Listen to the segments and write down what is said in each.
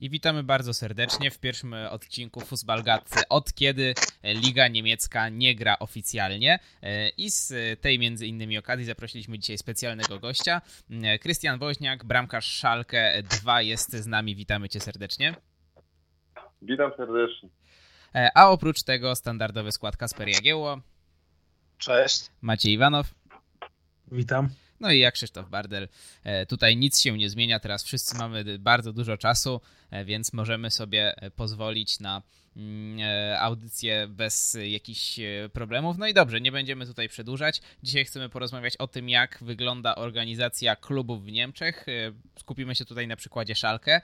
I witamy bardzo serdecznie w pierwszym odcinku Fußballgat, od kiedy Liga Niemiecka nie gra oficjalnie. I z tej między innymi okazji zaprosiliśmy dzisiaj specjalnego gościa. Krystian Woźniak, bramkarz Szalkę 2 jest z nami. Witamy cię serdecznie. Witam serdecznie. A oprócz tego standardowy skład Kasper Jagiełło. Cześć. Maciej Iwanow. Witam. No i ja Krzysztof Bardel. E, tutaj nic się nie zmienia, teraz wszyscy mamy bardzo dużo czasu, e, więc możemy sobie e, pozwolić na audycję bez jakichś problemów. No i dobrze, nie będziemy tutaj przedłużać. Dzisiaj chcemy porozmawiać o tym, jak wygląda organizacja klubów w Niemczech. Skupimy się tutaj na przykładzie Szalkę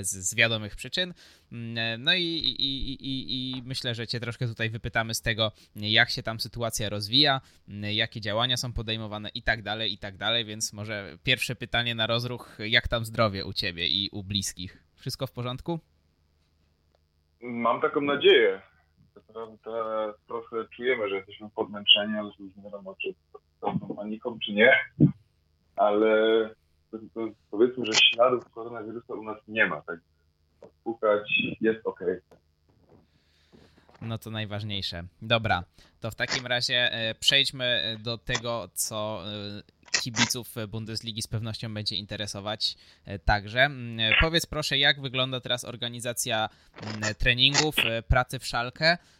z, z wiadomych przyczyn. Mm, no i, i, i, i, myślę, że Cię troszkę tutaj wypytamy z tego, jak się tam sytuacja rozwija, mm, jakie działania są podejmowane i tak dalej, i tak dalej. Więc może pierwsze pytanie na rozruch, jak tam zdrowie u Ciebie i u bliskich? Wszystko w porządku? Mam taką nadzieję. Naprawdę trochę czujemy, że jesteśmy podmęczeni, ale nie wiadomo, czy z paniką, czy nie. Ale powiedzmy, że śladów koronawirusa u nas nie ma, tak pukać, jest ok. No to najważniejsze. Dobra, to w takim razie e, przejdźmy do tego, co e, kibiców Bundesligi z pewnością będzie interesować e, także. Mm, powiedz proszę, jak wygląda teraz organizacja mm, treningów, pracy w szalkę E,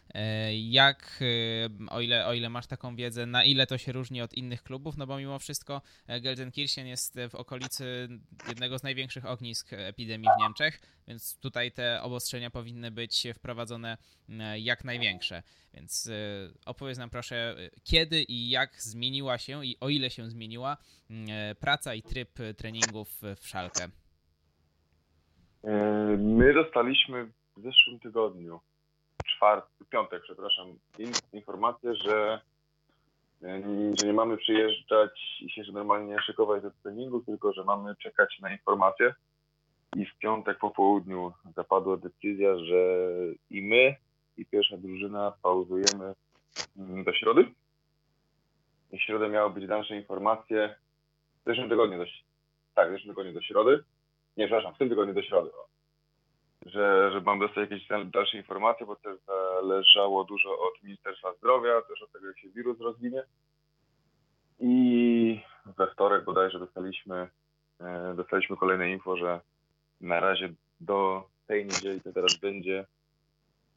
jak, e, o ile, o ile masz taką wiedzę, na ile to się różni od innych klubów? No bo mimo wszystko e, Gelsenkirchen jest w okolicy jednego z największych ognisk epidemii w Niemczech, więc tutaj te obostrzenia powinny być wprowadzone jak największe. Więc opowiedz nam proszę, kiedy i jak zmieniła się i o ile się zmieniła praca i tryb treningów w Szalkę? My dostaliśmy w zeszłym tygodniu czwarty, piątek, przepraszam, informację, że, e, że nie mamy przyjeżdżać i się normalnie szykować do treningu, tylko że mamy czekać na informacje. I w piątek po południu zapadła decyzja, że i my, i pierwsza drużyna pauzujemy mm, do środy. I w środę miały być dalsze informacje. W zeszłym tygodniu do, tak, w zeszłym tygodniu do środy. Nie, przepraszam, w tym tygodniu do środy. O że, że mam dostać jakieś dalsze informacje, bo też zależało dużo od Ministerstwa Zdrowia, też od tego, jak się wirus rozwinie. I we wtorek bodajże dostaliśmy, e, dostaliśmy kolejne info, że na razie do tej niedzieli to teraz będzie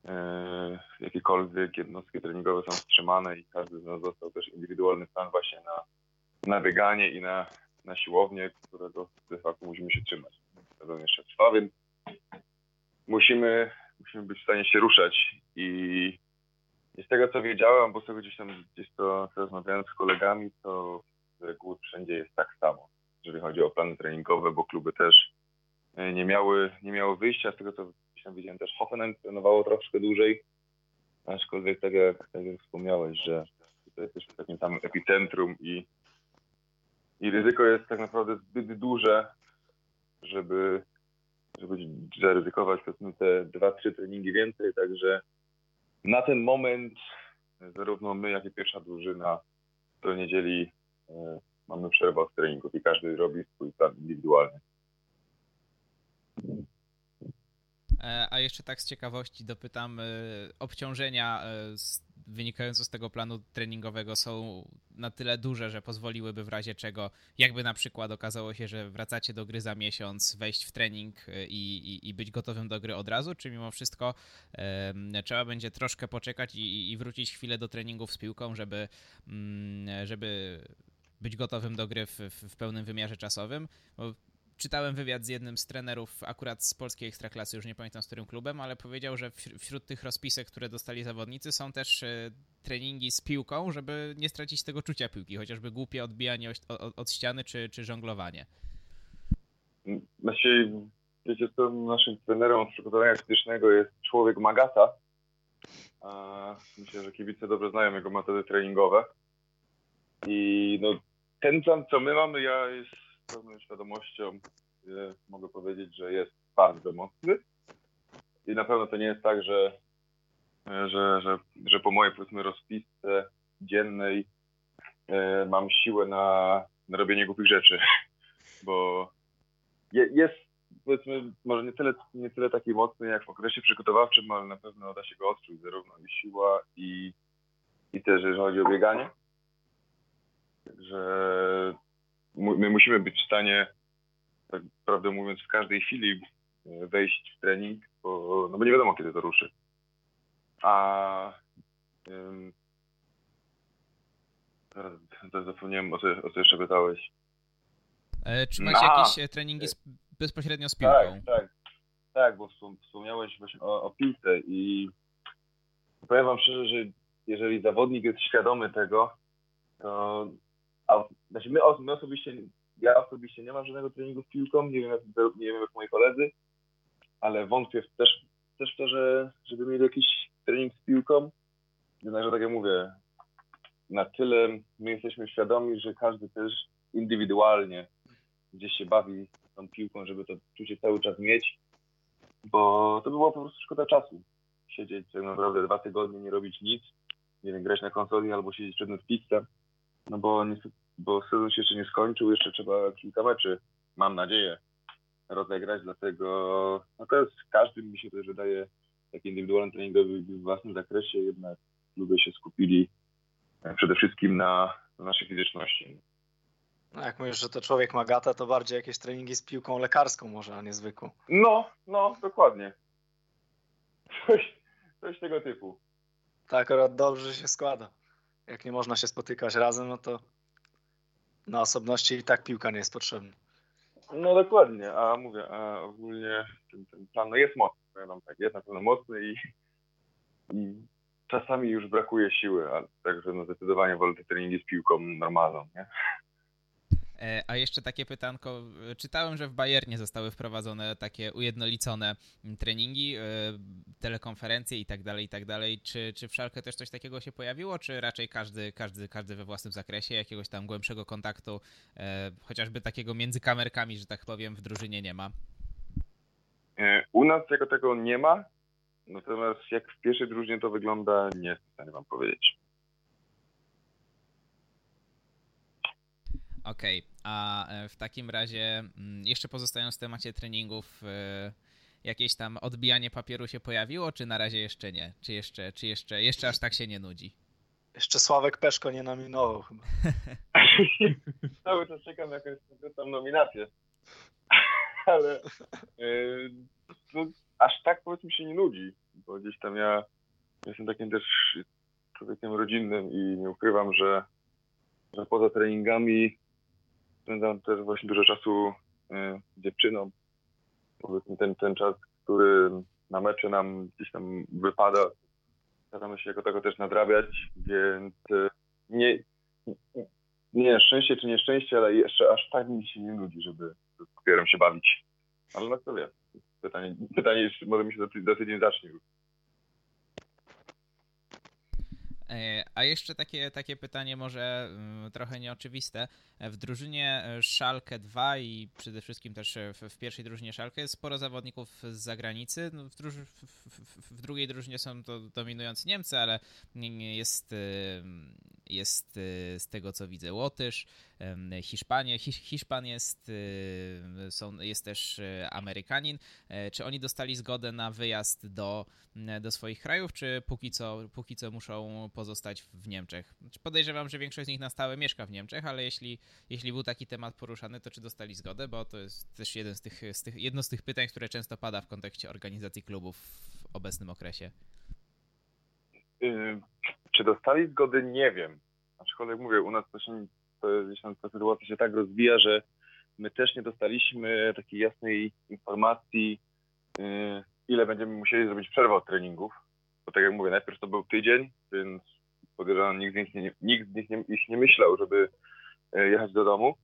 e, jakiekolwiek jednostki treningowe są wstrzymane i każdy z nas dostał też indywidualny plan właśnie na, na bieganie i na, na siłownię, którego de facto musimy się trzymać. Sezon jeszcze trwa, więc musimy, musimy być w stanie się ruszać. I, z tego co wiedziałem, bo sobie gdzieś tam gdzieś to rozmawiałem z kolegami, to z reguły wszędzie jest tak samo, jeżeli chodzi o plany treningowe, bo kluby też e, nie miały, nie miały wyjścia, z tego co gdzieś tam też Hoffenheim trenowało troszkę dłużej, aczkolwiek tak jak, tak jak wspomniałeś, że to jest też w takim samym epicentrum i, i ryzyko jest tak naprawdę zbyt duże, żeby żeby zaryzykować powiedzmy te dwa, trzy treningi więcej, także na ten moment zarówno my, jak i pierwsza drużyna do niedzieli e, mamy przerwę od treningów i każdy robi swój plan indywidualny. E, a jeszcze tak z ciekawości dopytam, e, obciążenia wynikające z tego planu treningowego są na tyle duże, że pozwoliłyby w razie czego, jakby na przykład okazało się, że wracacie do gry za miesiąc, wejść w trening y, i, i, i być gotowym do gry od razu, czy mimo wszystko e, trzeba będzie troszkę poczekać i, i wrócić chwilę do treningów z piłką, żeby, mm, żeby być gotowym do gry w, w pełnym wymiarze czasowym? Bo czytałem wywiad z jednym z trenerów akurat z polskiej ekstraklasy, już nie pamiętam z którym klubem, ale powiedział, że wśród tych rozpisek, które dostali zawodnicy są też e, treningi z piłką, żeby nie stracić tego czucia piłki, chociażby głupie odbijanie od, ściany czy, czy żonglowanie. Znaczy, wiecie co, naszym trenerem od przygotowania fizycznego jest człowiek Magata. Myślę, że kibice dobrze znają jego metody treningowe. I no, ten plan, co my mamy, ja jest z pełną świadomością mogę powiedzieć, że jest bardzo mocny. I na pewno to nie jest tak, że, że, że, że po mojej powiedzmy rozpisce dziennej e, mam siłę na, na robienie głupich rzeczy, bo je, jest powiedzmy może nie tyle, nie tyle taki mocny jak w okresie przygotowawczym, ale na pewno da się go odczuć zarówno i siła i, i też jeżeli chodzi o bieganie. Także my musimy być w stanie, tak prawdę mówiąc, w każdej chwili e, wejść w trening, bo, no bo nie wiadomo kiedy to ruszy. A um, zapomniałem o co, o co jeszcze pytałeś. E, czy macie no. jakieś e, treningi z, bezpośrednio z piłką? Tak, tak. Tak, bo wspomniałeś właśnie o, o piłce i powiem wam szczerze, że jeżeli zawodnik jest świadomy tego, to a, znaczy my, my osobiście, ja osobiście nie mam żadnego treningu z piłką, nie wiem jak, nie wiem jak moi koledzy, ale wątpię też, też w to, że żeby mieli jakiś trening z piłką, jednakże tak jak mówię, na tyle my jesteśmy świadomi, że każdy też indywidualnie gdzieś się bawi tą piłką, żeby to czucie cały czas mieć, bo to by było po prostu szkoda czasu. Siedzieć tak naprawdę dwa tygodnie, nie robić nic, nie wiem, grać na konsoli albo siedzieć przed Netflixem, no bo, bo sezon się jeszcze nie skończył, jeszcze trzeba kilka meczy, mam nadzieję, rozegrać, dlatego no to jest każdy mi się też wydaje taki indywidualny treningowy w własnym zakresie, jednak ludzie się skupili e, przede wszystkim na, na naszej fizyczności. No jak mówisz, że to człowiek ma gata, to bardziej jakieś treningi z piłką lekarską może, a nie zwykłą. No, no, dokładnie. Coś, coś tego typu. Tak akurat dobrze się składa. Jak nie można się spotykać razem, no to na osobności i tak piłka nie jest potrzebna. No dokładnie, a mówię, a ogólnie ten, ten plan no jest mocny, powiem tak, jest na pewno mocny i, i czasami już brakuje siły, a także no zdecydowanie wolę te treningi z piłką normalną, nie? E, a jeszcze takie pytanko. Czytałem, że w Bayernie zostały wprowadzone takie ujednolicone treningi, e, telekonferencje i tak dalej, i tak dalej. Czy, czy w Szalkę też coś takiego się pojawiło, czy raczej każdy, każdy, każdy we własnym zakresie, jakiegoś tam głębszego kontaktu, e, chociażby takiego między kamerkami, że tak powiem, w drużynie nie ma? U nas tego tego nie ma, natomiast jak w pierwszej drużynie to wygląda, nie jestem w stanie wam powiedzieć. Okej, okay. A e, w takim razie mm, jeszcze pozostając w temacie treningów, e, jakieś tam odbijanie papieru się pojawiło, czy na razie jeszcze nie? Czy jeszcze, czy jeszcze, jeszcze aż tak się nie nudzi? Jeszcze Sławek Peszko nie nominował chyba. Cały czas czekam na jakąś konkretną nominację. Ale yy, no, aż tak powiedzmy się nie nudzi, bo gdzieś tam ja jestem takim też człowiekiem rodzinnym i nie ukrywam, że, że poza treningami spędzam też właśnie dużo czasu y, z dziewczyną. Powiedzmy ten, ten czas, który na mecze nam gdzieś tam wypada, staramy się jako tego też nadrabiać, więc y, nie, nie szczęście czy nieszczęście, ale jeszcze aż tak mi się nie nudzi, żeby z papierem się bawić. Ale na kto wie. Pytanie, pytanie może mi się za, za tydzień zacznie już. E, a jeszcze takie, takie pytanie może mm, trochę nieoczywiste. W drużynie e, Szalkę 2 i przede wszystkim też w, w pierwszej drużynie Szalkę jest sporo zawodników z zagranicy. No, w, druż, w, w, drugiej drużynie są to dominujący Niemcy, ale jest, jest z tego co widzę Łotysz, Hiszpanie, Hiszpan jest, są, jest też e, Amerykanin. Czy oni dostali zgodę na wyjazd do, do swoich krajów, czy póki co, póki co muszą pozostać w Niemczech. Znaczy, podejrzewam, że większość z nich na stałe mieszka w Niemczech, ale jeśli, jeśli był taki temat poruszany, to czy dostali zgodę, bo to jest też jeden z tych, z tych, jedno z tych pytań, które często pada w kontekście organizacji klubów w obecnym okresie. Czy dostali zgody? Nie wiem. Aczkolwiek mówię, u nas to, się, ta sytuacja się tak rozwija, że my też nie dostaliśmy takiej jasnej informacji, yy, ile będziemy musieli zrobić przerwę od treningów. Bo tak jak mówię, najpierw to był tydzień, więc podejrzewam, nikt z nich nie, nikt z nich nie, ich nie myślał, żeby e, jechać do domu.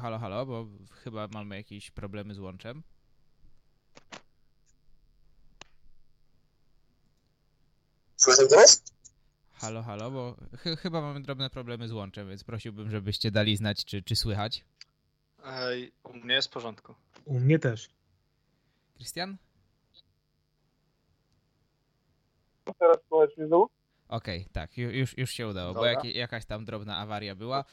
Halo, halo, bo chyba mamy jakieś problemy z łączem. Słyszę teraz? Halo, halo, bo ch chyba mamy drobne problemy z łączem, więc prosiłbym, żebyście dali znać, czy, czy słychać. Ej, u mnie jest w porządku. U mnie też. Krystian? Teraz słuchać mnie znowu? Okej, tak, ju- już, już się udało, bo Dobra. jak, jakaś tam drobna awaria była,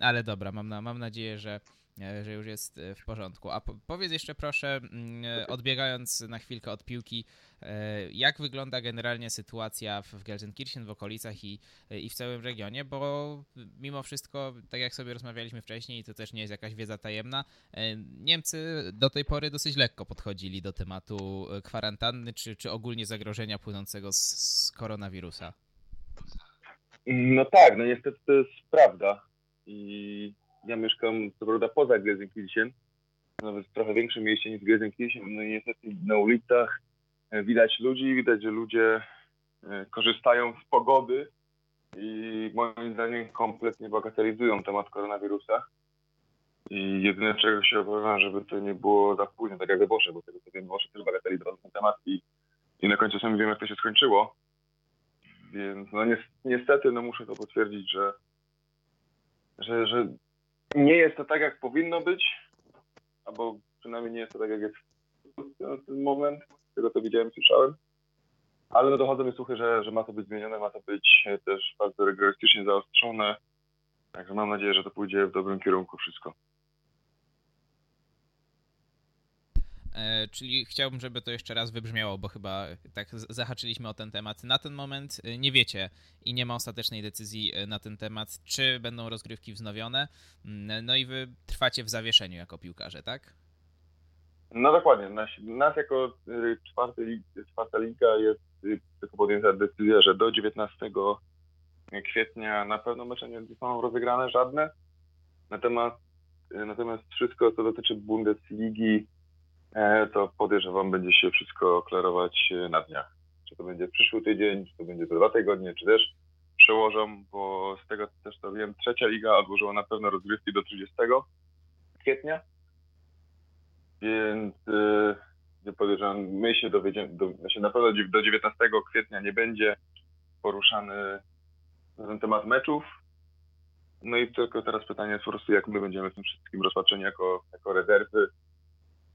ale dobra, mam, na, mam nadzieję, że, e, że już jest e, w porządku. A po, powiedz jeszcze proszę, mm, e, odbiegając na chwilkę od piłki, jak wygląda generalnie sytuacja w, Gelsenkirchen, w okolicach i, i w całym regionie, bo mimo wszystko, tak jak sobie rozmawialiśmy wcześniej, to też nie jest jakaś wiedza tajemna, Niemcy do tej pory dosyć lekko podchodzili do tematu kwarantanny, czy, czy ogólnie zagrożenia płynącego z, z koronawirusa. No tak, no niestety to jest prawda. I ja mieszkam co prawda poza Gelsenkirchen, nawet w trochę większym mieście niż Gelsenkirchen. No i niestety na ulicach e, widać ludzi, widać, że ludzie e, korzystają z pogody i moim zdaniem kompletnie bagatelizują temat koronawirusa. I jedyne czego się obawiam, żeby to nie było za późno, tak jak we Włoszech, bo tego co wiem, Włoszech też bagatelizował ten temat i, i na końcu sami wiem, jak to się skończyło. Więc no ni- niestety no muszę to potwierdzić, że, że, że nie jest to tak, jak powinno być, albo przynajmniej nie jest to tak, jak jest na ten moment, z tego co widziałem, słyszałem. Ale no dochodzą mi słuchy, że, że ma to być zmienione, ma to być też bardzo rygorystycznie zaostrzone. Także mam nadzieję, że to pójdzie w dobrym kierunku wszystko. E, czyli chciałbym, żeby to jeszcze raz wybrzmiało, bo chyba tak zahaczyliśmy o ten temat. Na ten moment e, nie wiecie i nie ma ostatecznej decyzyi e, na ten temat, czy będą rozgrywki wznowione. Mm, No i wy trwacie w zawieszeniu jako piłkarze, tak? No dokładnie. Nas, nas jako y, czwarty czwarta liga jest y, tylko podjęta decyzja, że do 19 kwietnia na pewno mecze nie zostaną rozegrane żadne. Natomiast, y, natomiast wszystko, co dotyczy Bundesligi, e, to podejrzewam, będzie się wszystko klarować e, na dniach. Czy to będzie przyszły tydzień, czy to będzie za dwa tygodnie, czy też przełożą, bo z tego też to wiem, trzecia liga odłożyła na pewno rozgrywki do 30 kwietnia. Więc yy, podejrzewam, my się dowiedziemy, do, znaczy na pewno do 19 kwietnia nie będzie poruszany ten temat meczów. No i tylko teraz pytanie jest po prostu, jak my będziemy w tym wszystkim rozpatrzeni jako, jako rezerwy,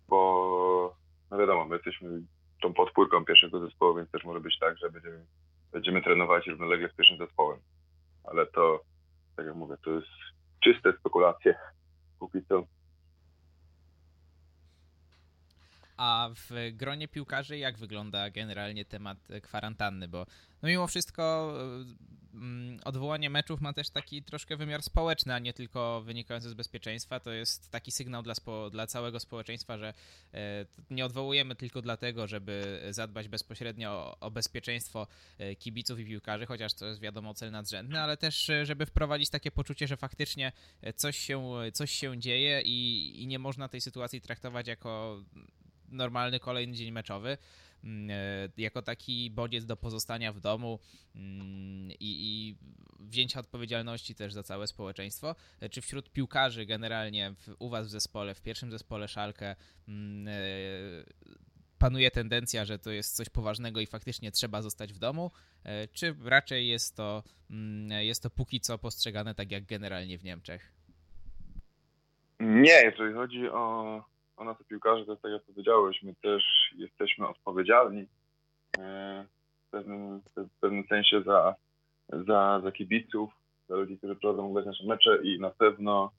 bo no wiadomo, my jesteśmy tą podpórką pierwszego zespołu, więc też może być tak, że będziemy, będziemy trenować równolegle z pierwszym zespołem. Ale to, tak jak mówię, to jest czyste spekulacje póki co. A w gronie piłkarzy jak wygląda generalnie temat kwarantanny? Bo no mimo wszystko e, mm, odwołanie meczów ma też taki troszkę wymiar społeczny, a nie tylko wynikający z bezpieczeństwa. To jest taki sygnał dla, spo, dla całego społeczeństwa, że e, nie odwołujemy tylko dlatego, żeby zadbać bezpośrednio o, o bezpieczeństwo e, kibiców i piłkarzy, chociaż to jest wiadomo cel nadrzędny, ale też żeby wprowadzić takie poczucie, że faktycznie coś się, coś się dzieje i, i nie można tej sytuacji traktować jako normalny kolejny dzień meczowy, mm, e, jako taki bodziec do pozostania w domu mm, i, i wzięcia odpowiedzialności też za całe społeczeństwo. E, Czy wśród piłkarzy generalnie w, u was w zespole, w pierwszym zespole Szalkę mm, e, panuje tendencja, że to jest coś poważnego i faktycznie trzeba zostać w domu, czy raczej jest to, jest to póki co postrzegane tak jak generalnie w Niemczech? Nie, jeżeli chodzi o, o nas, piłkarzy, to jest tak jak powiedziałeś, my też jesteśmy odpowiedzialni e, w pewnym, w pewnym sensie za, za, za kibiców, za ludzi, którzy prowadzą oglądać nasze mecze i na pewno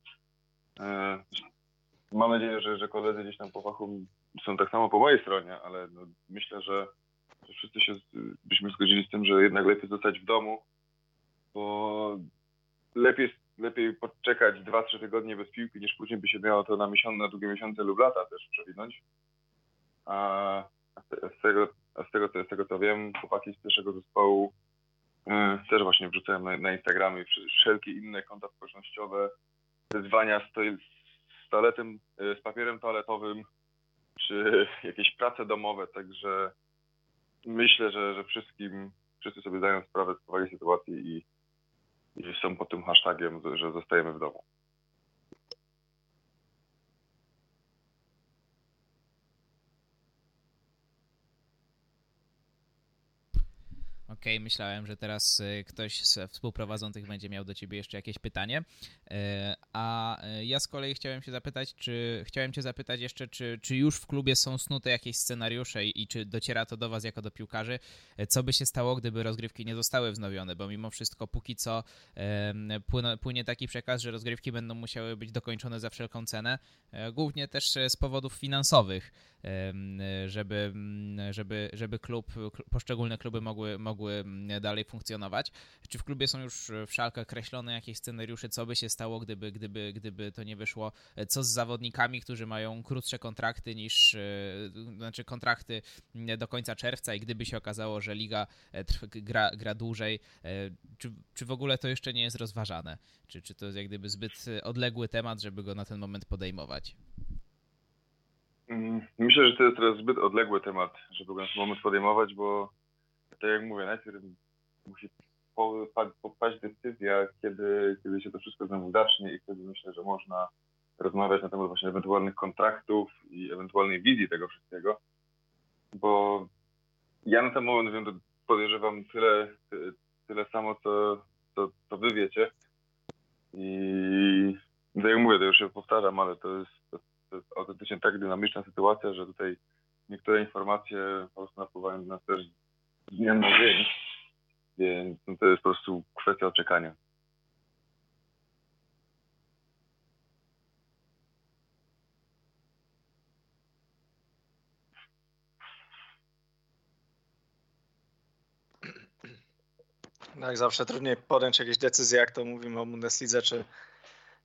e, mam nadzieję, że, że koledzy gdzieś tam po fachu są tak samo po mojej stronie, ale no, myślę, że, wszyscy się byśmy zgodzili z tym, że jednak lepiej zostać w domu, bo lepiej, lepiej poczekać 2-3 tygodnie bez piłki, niż później by się miało to na, miesiąc, na długie miesiące lub lata też przewinąć. A z tego, z tego, z tego co wiem, chłopaki z pierwszego zespołu e, też właśnie wrzucają na, na Instagramy i wszy- wszelkie inne konta społecznościowe wyzwania z, z toaletem, e, z papierem toaletowym, czy jakieś prace domowe, także myślę, że, że wszystkim, wszyscy sobie zdają sprawę z powagi sytuacji i, i są pod tym hashtagiem, że zostajemy w domu. Okej, okay, myślałem, że teraz y, ktoś z współprowadzących będzie miał do ciebie jeszcze jakieś pytanie. Y, a y, ja z kolei chciałem się zapytać, czy chciałem cię zapytać jeszcze, czy, czy już w klubie są snute jakieś scenariusze i, i czy dociera to do was jako do piłkarzy, co by się stało, gdyby rozgrywki nie zostały wznowione, bo mimo wszystko póki co płynie, płynie taki przekaz, że rozgrywki będą musiały być dokończone za wszelką cenę, głównie też z powodów finansowych, żeby, żeby, żeby klub, poszczególne kluby mogły, mogły dalej funkcjonować. Czy w klubie są już w szalkach kreślone jakieś scenariusze, co by się stało, gdyby, gdyby, gdyby to nie wyszło? Co z zawodnikami, którzy mają krótsze kontrakty niż, e, znaczy kontrakty do końca czerwca i gdyby się okazało, że liga e, gra, gra dłużej, e, czy, czy w ogóle to jeszcze nie jest rozważane? Czy, czy to jest jak gdyby zbyt odległy temat, żeby go na ten moment podejmować? Mm, myślę, że to jest teraz zbyt odległy temat, żeby go na ten moment podejmować, bo tak jak mówię, najpierw musi popaść decyzja, kiedy, kiedy się to wszystko znowu zacznie i wtedy myślę, że można rozmawiać na temat właśnie ewentualnych kontraktów i ewentualnej wizji tego wszystkiego, bo ja na ten moment wiem, podejrzewam tyle, tyle samo, co, co, co wy wiecie i tak jak mówię, to już się powtarzam, ale to jest, to, to jest autentycznie tak dynamiczna sytuacja, że tutaj niektóre informacje po prostu napływają do nas też z dnia na dzień, więc no to jest po prostu kwestia czekania. Tak, zawsze trudniej podjąć jakieś decyzje, jak to mówimy o Bundeslidze, czy,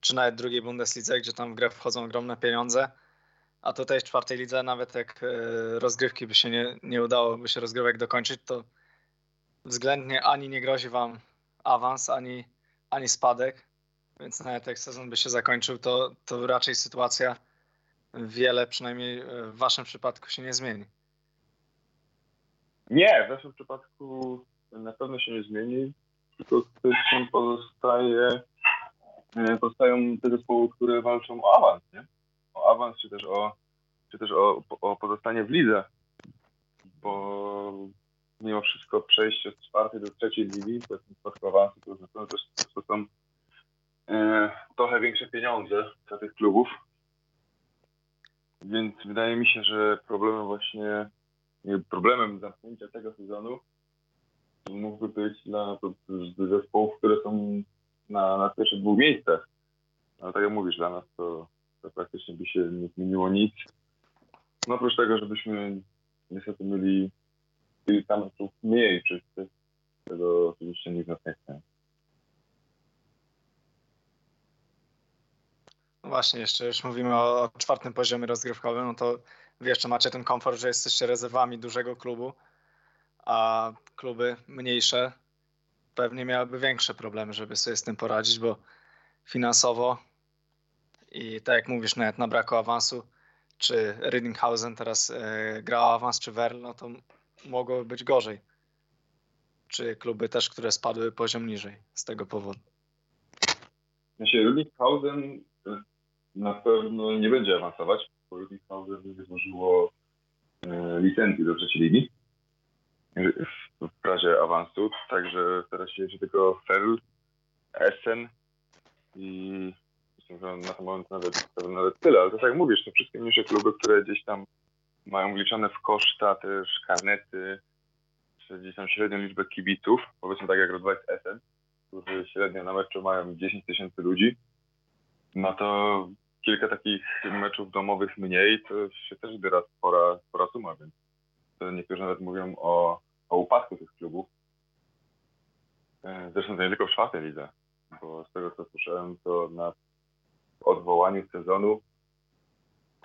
czy nawet drugiej Bundeslidze, gdzie tam w grę wchodzą ogromne pieniądze. A tutaj w czwartej lidze, nawet jak e, rozgrywki by się nie, nie udało, by się rozgrywek dokończyć, to względnie ani nie grozi wam awans, ani, ani spadek. Więc nawet jak sezon by się zakończył, to, to raczej sytuacja wiele, przynajmniej e, w waszym przypadku, się nie zmieni. Nie, w naszym przypadku na pewno się nie zmieni, tylko pozostaje, e, pozostają te zespoły, które walczą o awans, nie? o awans, czy też o, czy też o, o pozostanie w lidze, bo mimo wszystko przejście z czwartej do trzeciej ligi, to jest spadku awansu, to, to, to, to są e, trochę większe pieniądze dla tych klubów. Więc wydaje mi się, że problemem właśnie, problemem zamknięcia tego sezonu mógłby być dla zespołów, które są na, na pierwszych dwóch miejscach. Ale tak jak mówisz, dla nas to to praktycznie by się nie zmieniło nic. No oprócz tego, żebyśmy niestety mieli kilka metrów mniej wszyscy, tego oczywiście nikt nas nie chce. No właśnie, jeszcze już mówimy o, o czwartym poziomie rozgrywkowym, no to wy jeszcze macie ten komfort, że jesteście rezerwami dużego klubu, a kluby mniejsze pewnie miałyby większe problemy, żeby sobie z tym poradzić, bo finansowo i tak jak mówisz, nawet na braku awansu, czy Rydinghausen teraz e, grał awans, czy Werl, no to mogłoby być gorzej. Czy kluby też, które spadły poziom niżej z tego powodu. Znaczy Rydinghausen na pewno nie będzie awansować, bo Rydinghausen nie złożyło e, licencji do trzeciej ligi w razie awansu, także teraz się tylko Ferl, Essen i na ten moment nawet, nawet tyle, ale to tak jak mówisz, to wszystkie mniejsze kluby, które gdzieś tam mają wliczone w koszta też karnety, czy gdzieś tam średnią liczbę kibiców, powiedzmy tak jak Rodwajs Essen, którzy średnio na meczu mają 10 tysięcy ludzi, no to kilka takich meczów domowych mniej, to się też zbiera spora, spora suma, więc niektórzy nawet mówią o, o upadku tych klubów. E, zresztą to nie tylko w czwartej lidze, bo z tego co słyszałem, to na odwołaniu sezonu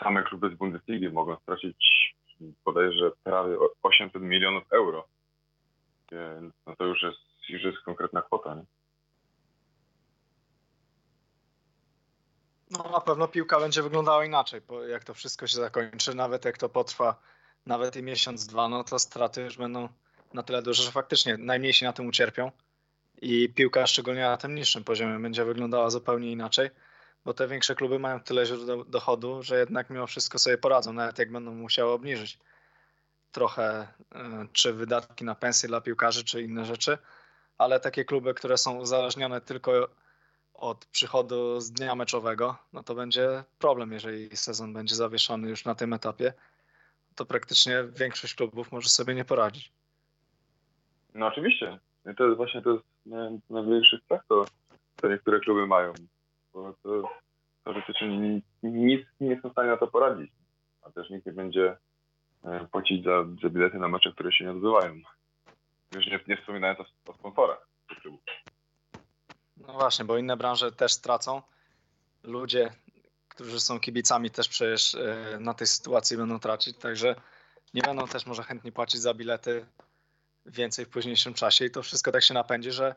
same kluby z Bundesligi mogą stracić bodajże prawie 800 milionów euro. Więc no to już jest, już jest konkretna kwota. Nie? No na pewno piłka będzie wyglądała inaczej, jak to wszystko się zakończy, nawet jak to potrwa nawet i miesiąc, dwa, no to straty już będą na tyle duże, że faktycznie najmniejsi na tym ucierpią i piłka szczególnie na tym niższym poziomie będzie wyglądała zupełnie inaczej bo te większe kluby mają tyle źródeł dochodu, że jednak mimo wszystko sobie poradzą, nawet jak będą musiały obniżyć trochę czy wydatki na pensje dla piłkarzy, czy inne rzeczy, ale takie kluby, które są uzależnione tylko od przychodu z dnia meczowego, no to będzie problem, jeżeli sezon będzie zawieszony już na tym etapie. To praktycznie większość klubów może sobie nie poradzić. No oczywiście. I to jest właśnie to jest największy strach, to, to niektóre kluby mają. Bo to, to rzeczywiście nic nie są w stanie na to poradzić. A też nikt nie będzie e, płacić za, za bilety na mecze, które się nie odbywają. Już nie, nie wspominając o, o sponsorach. No właśnie, bo inne branże też stracą. Ludzie, którzy są kibicami, też przecież e, na tej sytuacji będą tracić, także nie będą też może chętni płacić za bilety więcej w późniejszym czasie i to wszystko tak się napędzi, że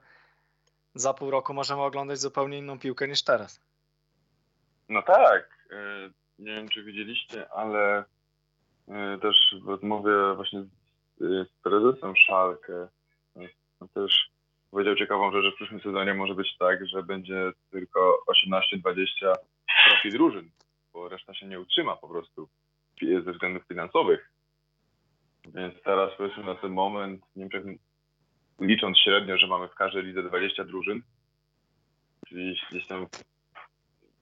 za pół roku możemy oglądać zupełnie inną piłkę niż teraz. No tak. E, nie wiem, czy widzieliście, ale e, też w rozmowie właśnie z prezesem Szalkę no też powiedział ciekawą rzecz, że w przyszłym sezonie może być tak, że będzie tylko 18-20 profil drużyn, bo reszta się nie utrzyma po prostu ze względów finansowych. Więc teraz powiedzmy na ten moment, Niemczech licząc średnio, że mamy w każdej lidze 20 drużyn, czyli gdzieś tam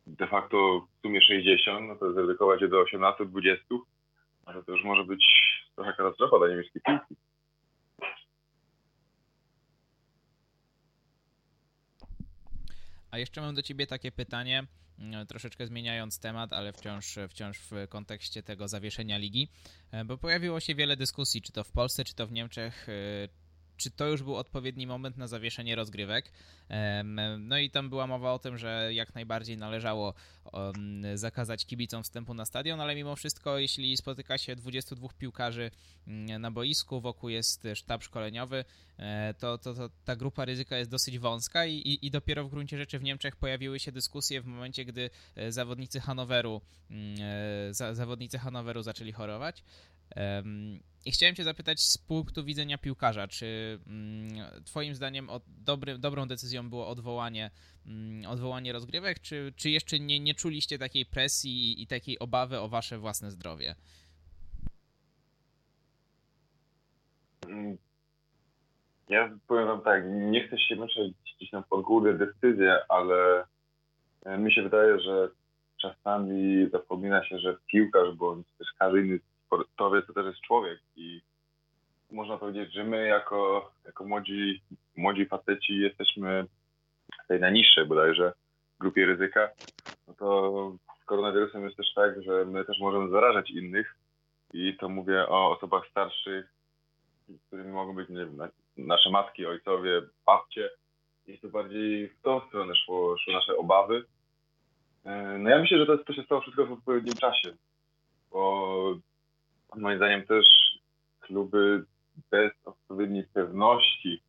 de facto w sumie 60, no to zredukować je do 18-20, ale to już może być trochę katastrofa dla niemieckiej piłki. A jeszcze mam do ciebie takie pytanie, troszeczkę zmieniając temat, ale wciąż, wciąż w kontekście tego zawieszenia ligi, e, bo pojawiło się wiele dyskusji, czy to w Polsce, czy to w Niemczech, e, czy to już był odpowiedni moment na zawieszenie rozgrywek. No i tam była mowa o tym, że jak najbardziej należało zakazać kibicom wstępu na stadion, ale mimo wszystko, jeśli spotyka się 22 piłkarzy mm, na boisku, wokół jest sztab szkoleniowy, e, to, to, to ta grupa ryzyka jest dosyć wąska i, i, i, dopiero w gruncie rzeczy w Niemczech pojawiły się dyskusje w momencie, gdy e, zawodnicy Hanoweru, mm, e, zawodnicy Hanoweru zaczęli chorować. I chciałem Cię zapytać z punktu widzenia piłkarza, czy mm, Twoim zdaniem dobry, dobrą decyzją było odwołanie, mm, odwołanie rozgrywek, czy, czy jeszcze nie, nie czuliście takiej presji i, i takiej obawy o Wasze własne zdrowie? Mm, ja powiem Wam tak, nie chcę się męczyć gdzieś na podgórne decyzje, ale e, mi się wydaje, że czasami zapomina się, że piłkarz bądź też każdy inny sportowiec to też jest człowiek i można powiedzieć, że my jako, jako młodzi, młodzi faceci jesteśmy w tej najniższej bodajże grupie ryzyka, no to z koronawirusem jest też tak, że my też możemy zarażać innych i to mówię o osobach starszych, którymi mogą być nie wiem, nasze matki, ojcowie, babcie. I to bardziej w tą stronę szło, szło nasze obawy. E, no ja myślę, że to, to się stało wszystko w odpowiednim czasie, bo moim zdaniem też kluby bez odpowiedniej pewności,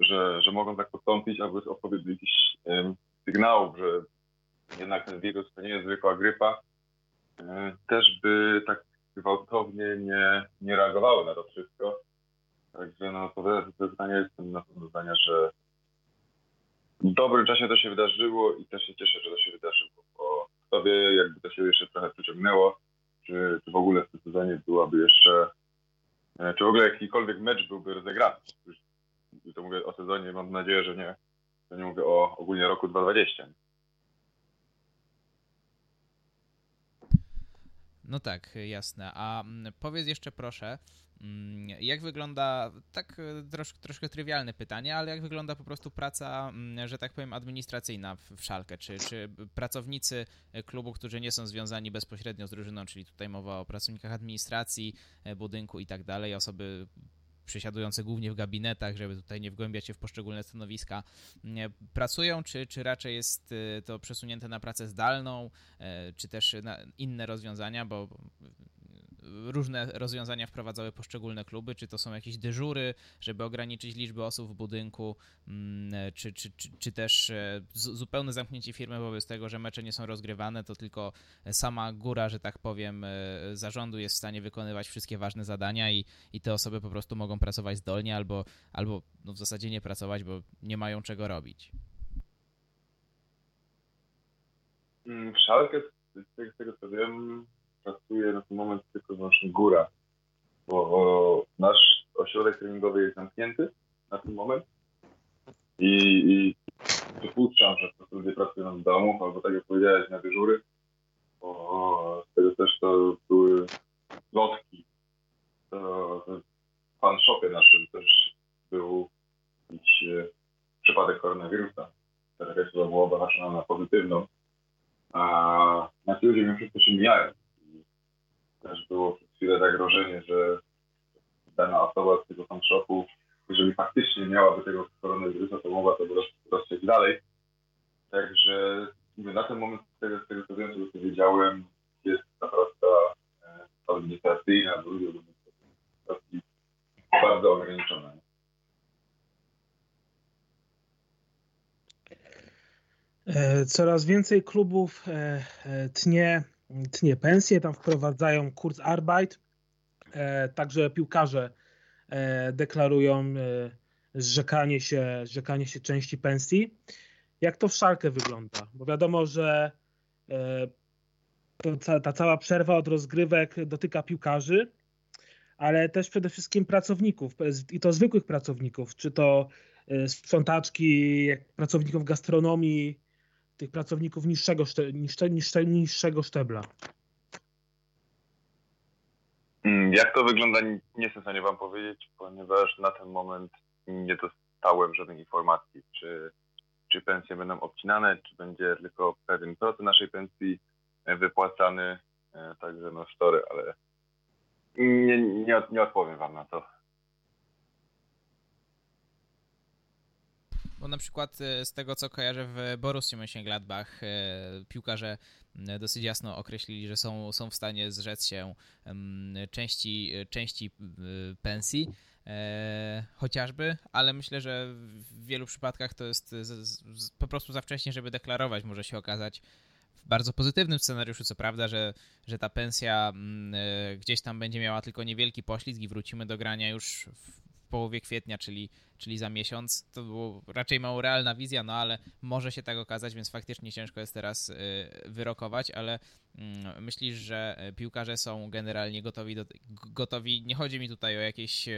że, że mogą tak postąpić, albo bez odpowiednich um, sygnałów, że jednak ten wirus to nie jest zwykła grypa, um, też by tak gwałtownie nie, nie reagowały na to wszystko. Także no, odpowiadając na to pytanie, jestem na pewno zdania, że w dobrym czasie to się wydarzyło i też się cieszę, że to się wydarzyło, bo kto wie, jakby to się jeszcze trochę przeciągnęło, czy, czy w ogóle w tym sezonie byłaby jeszcze, e, czy w ogóle jakikolwiek mecz byłby rozegrany. Już, to mówię o sezonie, mam nadzieję, że nie, że nie mówię o ogólnie roku 2020. No tak, jasne. A mm, powiedz jeszcze proszę, jak wygląda, tak e, trosz, troszkę trywialne pytanie, ale jak wygląda po prostu praca, mm, że tak powiem, administracyjna w, w Szalkę? Czy, czy pracownicy klubu, którzy nie są związani bezpośrednio z drużyną, czyli tutaj mowa o pracownikach administracji, e, budynku i tak dalej, osoby przesiadujące głównie w gabinetach, żeby tutaj nie wgłębiać się w poszczególne stanowiska, mm, pracują, czy, czy raczej jest e, to przesunięte na pracę zdalną, czy też inne rozwiązania, bo różne rozwiązania wprowadzały poszczególne kluby, czy to są jakieś dyżury, żeby ograniczyć liczbę osób w budynku, mm, czy, czy, czy, czy też e, zupełne zamknięcie firmy wobec tego, że mecze nie są rozgrywane, to tylko sama góra, że tak powiem, e, zarządu jest w stanie wykonywać wszystkie ważne zadania i, i te osoby po prostu mogą pracować zdolnie albo, albo no w zasadzie nie pracować, bo nie mają czego robić. Mm, w Szalkę, z tego co wiem, pracuje na ten moment tylko wyłącznie góra. bo nasz ośrodek treningowy jest zamknięty na ten moment i, i przypuszczam, że po prostu ludzie pracują z domu, albo tak jak powiedziałeś, na dyżury, bo z tego też to były lotki. To, to pan shopie naszym też był jakiś e, przypadek koronawirusa. Reakcja była obarczona na pozytywną. A na ludzie mimo wszystko się mijają. Też było przez chwilę zagrożenie, że dana osoba z tego fan shopu, jeżeli faktycznie miałaby tego koronawirusa, to mogła to rozciąć dalej. Także na ten moment z tego, z tego co wiem, co wiedziałem, jest ta prosta e, administracyjna, administracji bardzo ograniczona. E, coraz więcej klubów e, tnie, tnie pensje, tam wprowadzają Kurzarbeit, także piłkarze deklarują zrzekanie się, zrzekanie się części pensji. Jak to w szalkę wygląda? Bo wiadomo, że ta cała przerwa od rozgrywek dotyka piłkarzy, ale też przede wszystkim pracowników i to zwykłych pracowników, czy to sprzątaczki, pracowników gastronomii, tych pracowników niższego, niższe, niższego szczebla. Mm, jak to wygląda, nie jestem w stanie Wam powiedzieć, ponieważ na ten moment nie dostałem żadnych informacji, czy, czy pensje będą obcinane, czy będzie tylko pewien procent naszej pensji wypłacany. E, także no story, ale nie, nie, nie odpowiem Wam na to. Bo na przykład e, z tego, co kojarzę w Borussii Mönchengladbach, e, piłkarze dosyć jasno określili, że są, są w stanie zrzec się części, części pensji, e, chociażby, ale myślę, że w wielu przypadkach to jest po prostu za wcześnie, żeby deklarować. Może się okazać w bardzo pozytywnym scenariuszu, co prawda, że, że ta pensja gdzieś tam będzie miała tylko niewielki poślizg i wrócimy do grania już w połowie kwietnia, czyli, czyli za miesiąc. To było raczej mało realna wizja, no ale może się tak okazać, więc faktycznie ciężko jest teraz y, wyrokować, ale mm, myślisz, że piłkarze są generalnie gotowi, do, gotowi nie chodzi mi tutaj o jakieś y,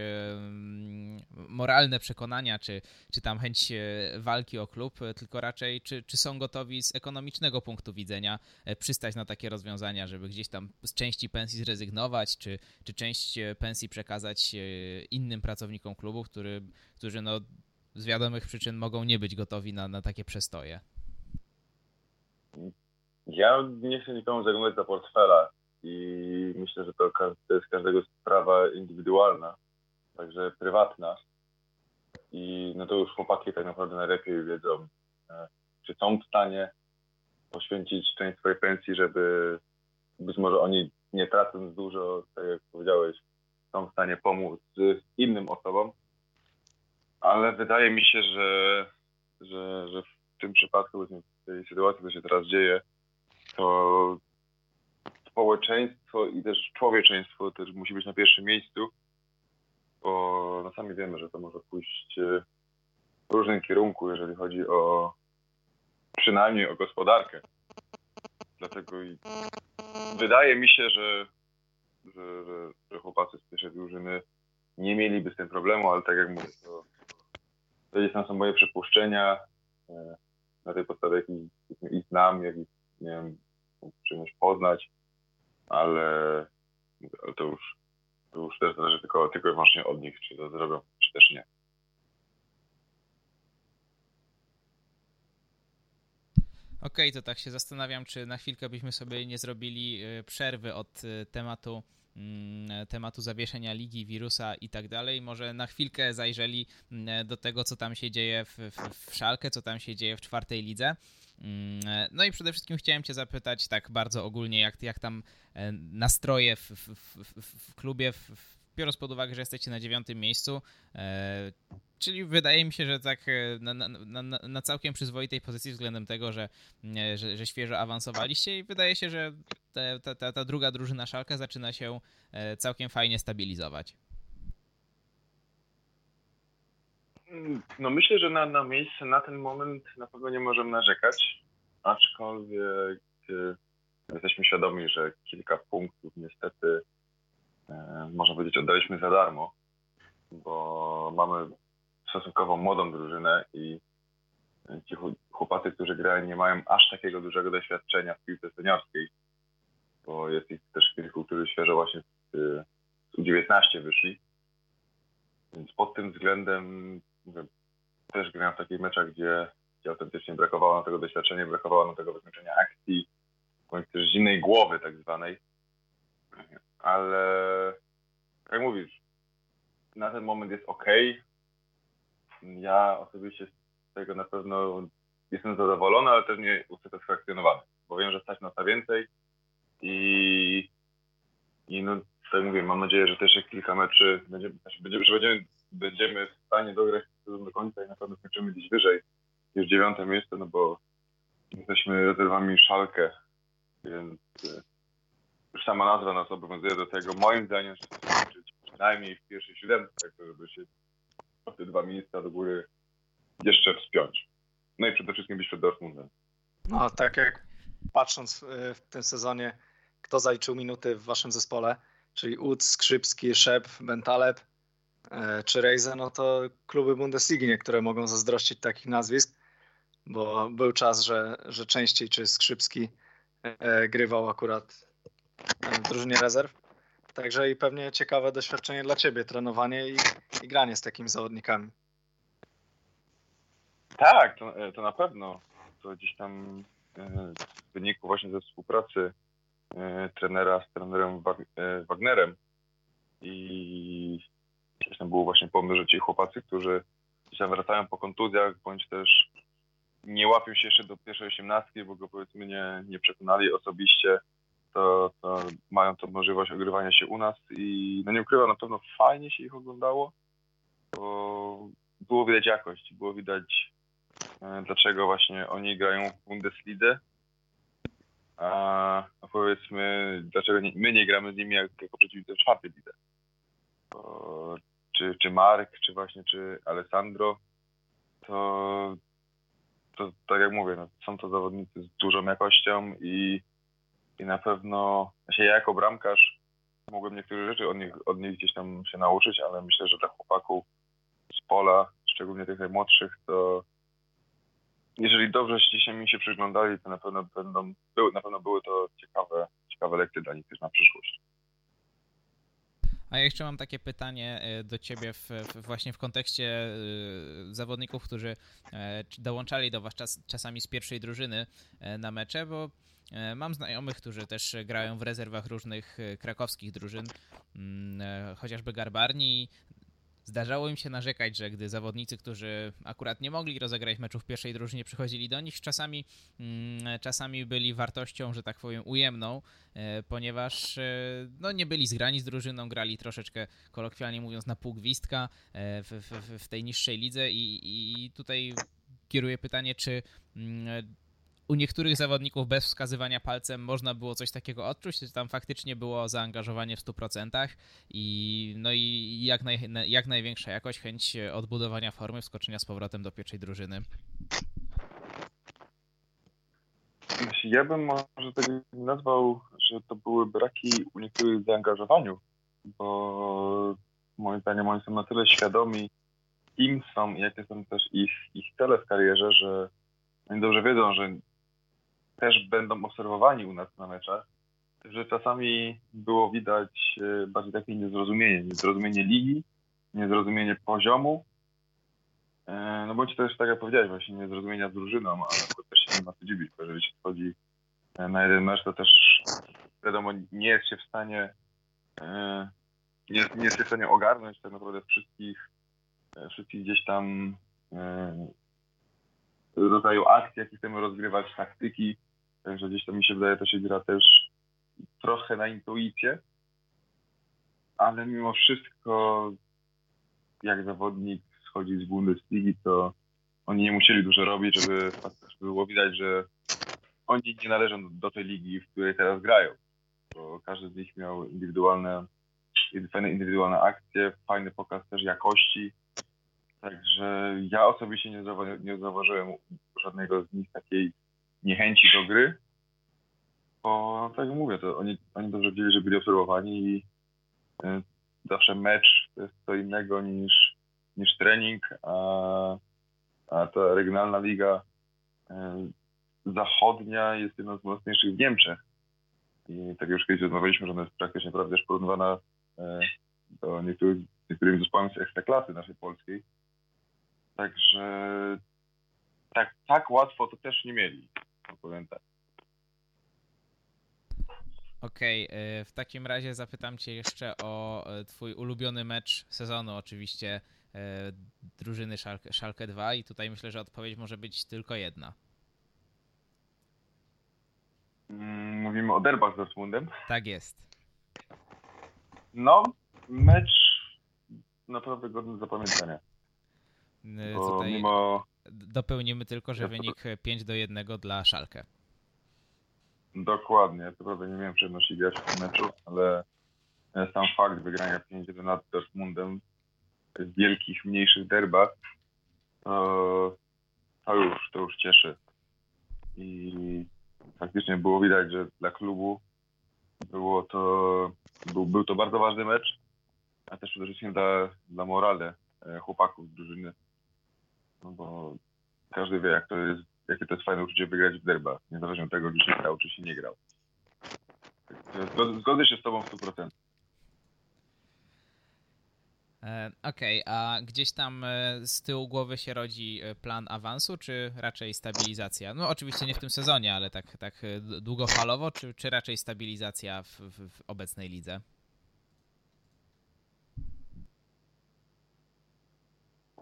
moralne przekonania, czy, czy tam chęć y, walki o klub, tylko raczej czy, czy są gotowi z ekonomicznego punktu widzenia przystać na takie rozwiązania, żeby gdzieś tam z części pensji zrezygnować, czy, czy część pensji przekazać innym pracownikom klubu, który, którzy no, z wiadomych przyczyn mogą nie być gotowi na, na takie przestoje? Ja nie chcę nikomu zaglądać za portfela i myślę, że to, to jest każdego sprawa indywidualna, także prywatna. I no to już chłopaki tak naprawdę najlepiej wiedzą, e, czy są w stanie poświęcić część swojej pensji, żeby być może oni nie tracąc dużo, tak jak powiedziałeś, są w stanie pomóc innym osobom, ale wydaje mi się, że, że, że w tym przypadku, w tej sytuacji, co się teraz dzieje, to społeczeństwo i też człowieczeństwo też musi być na pierwszym miejscu, bo no sami wiemy, że to może pójść w różnym kierunku, jeżeli chodzi o przynajmniej o gospodarkę. Dlatego wydaje mi się, że że, że, że chłopacy z pierwszej drużyny nie mieliby z tym problemu, ale tak jak mówię, to, to jest są moje przypuszczenia. E, na tej podstawie, jak ich znam, jak ich, nie wiem, przyjemność poznać, ale, ale to już to już też zależy tylko, tylko i wyłącznie od nich, czy to zrobią, czy też nie. Okej, okay, to tak się zastanawiam, czy na chwilkę byśmy sobie nie zrobili e, przerwy od e, tematu tematu zawieszenia ligi, wirusa i tak dalej. Może na chwilkę zajrzeli mm, do tego, co tam się dzieje w, w, w Szalkę, co tam się dzieje w czwartej lidze. Mm, no i przede wszystkim chciałem Cię zapytać tak bardzo ogólnie, jak, jak tam e, nastroje w, w, klubie, biorąc pod uwagę, że jesteście na dziewiątym miejscu, Czyli wydaje mi się, że tak e, na, na, na, na całkiem przyzwoitej pozycji względem tego, że, e, że, że świeżo awansowaliście i wydaje się, że ta, ta, ta druga drużyna Szalka zaczyna się e, całkiem fajnie stabilizować. No myślę, że na, na miejsce na ten moment na pewno nie możemy narzekać, aczkolwiek jesteśmy świadomi, że kilka punktów niestety e, można powiedzieć, oddaliśmy za darmo, bo mamy stosunkowo młodą drużynę i ci chłopacy, którzy grają, nie mają aż takiego dużego doświadczenia w piłce seniorskiej, bo jest ich też kilku, którzy świeżo właśnie z, z U19 wyszli. Więc pod tym względem mówię, też grałem w takich meczach, gdzie, gdzie autentycznie brakowało nam tego doświadczenia, brakowało nam tego wykończenia akcji, bądź też zimnej głowy tak zwanej. Ale jak mówisz, na ten moment jest ok. Ja osobiście z tego na pewno jestem zadowolony, ale też nie usatysfakcjonowany, bo wiem, że stać nas na więcej i, i no, tak mówię, mam nadzieję, że też kilka meczy będziemy, znaczy będziemy, że będziemy, będziemy w stanie dograć do końca i na pewno skończymy gdzieś wyżej niż dziewiąte miejsce, no bo jesteśmy rezerwami Szalkę, więc e, już sama nazwa nas obowiązuje do tego. Moim zdaniem, że skończyć przynajmniej w pierwszej siódemce, tak żeby się te dwa miejsca do góry jeszcze wspiąć. No i przede wszystkim być przed Dortmundem. No tak jak patrząc w, w tym sezonie, kto zaliczył minuty w waszym zespole, czyli Ud, Skrzypski, Szep, Bentaleb e, czy Reize, no to kluby Bundesligi niektóre mogą zazdrościć takich nazwisk, bo był czas, że, że częściej czy Skrzypski e, grywał akurat w drużynie rezerw. Także i pewnie ciekawe doświadczenie dla ciebie, trenowanie i, i granie z takimi zawodnikami. Tak, to, to na pewno. To gdzieś tam e, w wyniku właśnie ze współpracy e, trenera z trenerem e, Wagnerem. I gdzieś tam właśnie pomysł, że ci chłopacy, którzy gdzieś tam wracają po kontuzjach, bądź też nie łapią się jeszcze do pierwszej osiemnastki, bo go powiedzmy nie, nie przekonali osobiście, to, to mają tą możliwość ogrywania się u nas. I no nie ukrywam, na pewno fajnie się ich oglądało, bo było widać jakość, było widać e, dlaczego właśnie oni grają w a, a powiedzmy dlaczego nie, my nie gramy z nimi jak, jako przeciwnicy w czwartej lidze. Czy, czy Mark, czy właśnie czy Alessandro, to, to tak jak mówię, no, są to zawodnicy z dużą jakością i i na pewno się ja jako bramkarz mogłem niektóre rzeczy od nich, od nich gdzieś tam się nauczyć, ale myślę, że dla chłopaków z pola, szczególnie tych najmłodszych, to jeżeli dobrze się mi się przyglądali, to na pewno będą, były, na pewno były to ciekawe, ciekawe lekcje dla nich też na przyszłość. A ja jeszcze mam takie pytanie e, do ciebie w, w, właśnie w kontekście e, zawodników, którzy e, dołączali do was czas, czasami z pierwszej drużyny na mecze, bo mam znajomych, którzy też grają w rezerwach różnych krakowskich drużyn, mm, chociażby Garbarni. Zdarzało im się narzekać, że gdy zawodnicy, którzy akurat nie mogli rozegrać meczu w pierwszej drużynie, przychodzili do nich, czasami, mm, czasami byli wartością, że tak powiem, ujemną, ponieważ no, nie byli zgrani z drużyną, grali troszeczkę, kolokwialnie mówiąc, na pół gwizdka w, w, w tej niższej lidze i, i tutaj kieruję pytanie, czy mm, u niektórych zawodników bez wskazywania palcem można było coś takiego odczuć, że tam faktycznie było zaangażowanie w 100% i no i jak, naj, jak największa jakość, chęć odbudowania formy, wskoczenia z powrotem do pierwszej drużyny. Ja bym może tak nazwał, że to były braki u niektórych w zaangażowaniu, bo moim zdaniem oni są na tyle świadomi, kim są i jakie są też ich, ich cele w karierze, że oni dobrze wiedzą, że też będą obserwowani u nas na meczach, że czasami było widać e, bardziej takie niezrozumienie, niezrozumienie ligi, niezrozumienie poziomu, e, no bądź też, tak jak powiedziałeś, właśnie niezrozumienia z drużyną, ale też się nie ma co dziwić, bo jeżeli się wchodzi e, na jeden mecz, to też wiadomo, nie jest się w stanie nie, nie jest się w stanie ogarnąć tak naprawdę wszystkich, wszystkich gdzieś tam rodzaju akcji, jakie chcemy rozgrywać, taktyki. Także gdzieś to mi się wydaje, to się gra też trochę na intuicję. Ale mimo wszystko, jak zawodnik schodzi z Bundesligi, to oni nie musieli dużo robić, żeby, było widać, że oni nie należą do tej ligi, w której teraz grają. Bo każdy z nich miał indywidualne, fajne indywidualne akcje, fajny pokaz też jakości Także ja osobiście nie, zauważy, nie zauważyłem żadnego z nich takiej niechęci do gry, bo tak jak mówię, to oni, oni dobrze wiedzieli, że byli obserwowani i, e, zawsze mecz to jest co innego niż, niż trening, a, a ta regionalna liga e, zachodnia jest jedną z mocniejszych w Niemczech. I tak już kiedyś rozmawialiśmy, że ona jest praktycznie też porównywana e, do niektórych, niektórymi zespołami z ekstraklasy naszej polskiej. Także tak, tak łatwo to też nie mieli, powiem tak. Okej, okay, w takim razie zapytam Cię jeszcze o e, Twój ulubiony mecz sezonu, oczywiście e, drużyny Schalke, Schalke 2 i tutaj myślę, że odpowiedź może być tylko jedna. Mm, mówimy o derbach z Dortmundem? Tak jest. No, mecz naprawdę godny zapamiętania. Tutaj mimo... dopełnimy tylko, że wynik 5 do 1 dla Szalkę. Dokładnie, to prawda nie miałem przyjemności grać w tym meczu, ale sam fakt wygrania 5-1 nad Dortmundem w wielkich, mniejszych derbach to, to, już, to już cieszy. I faktycznie było widać, że dla klubu było to, był, był to bardzo ważny mecz, a też przede wszystkim dla, dla morale e, chłopaków drużyny. No bo każdy wie, jak to jest, jakie to jest fajne uczucie wygrać w derbach, niezależnie od tego, czy się grał, czy się nie grał. Zgodzę się z tobą w 100%. E, okej, okay, a gdzieś tam e, z tyłu głowy się rodzi e, plan awansu, czy raczej stabilizacja? No oczywiście nie w tym sezonie, ale tak, tak długofalowo, czy, czy raczej stabilizacja w, w obecnej lidze?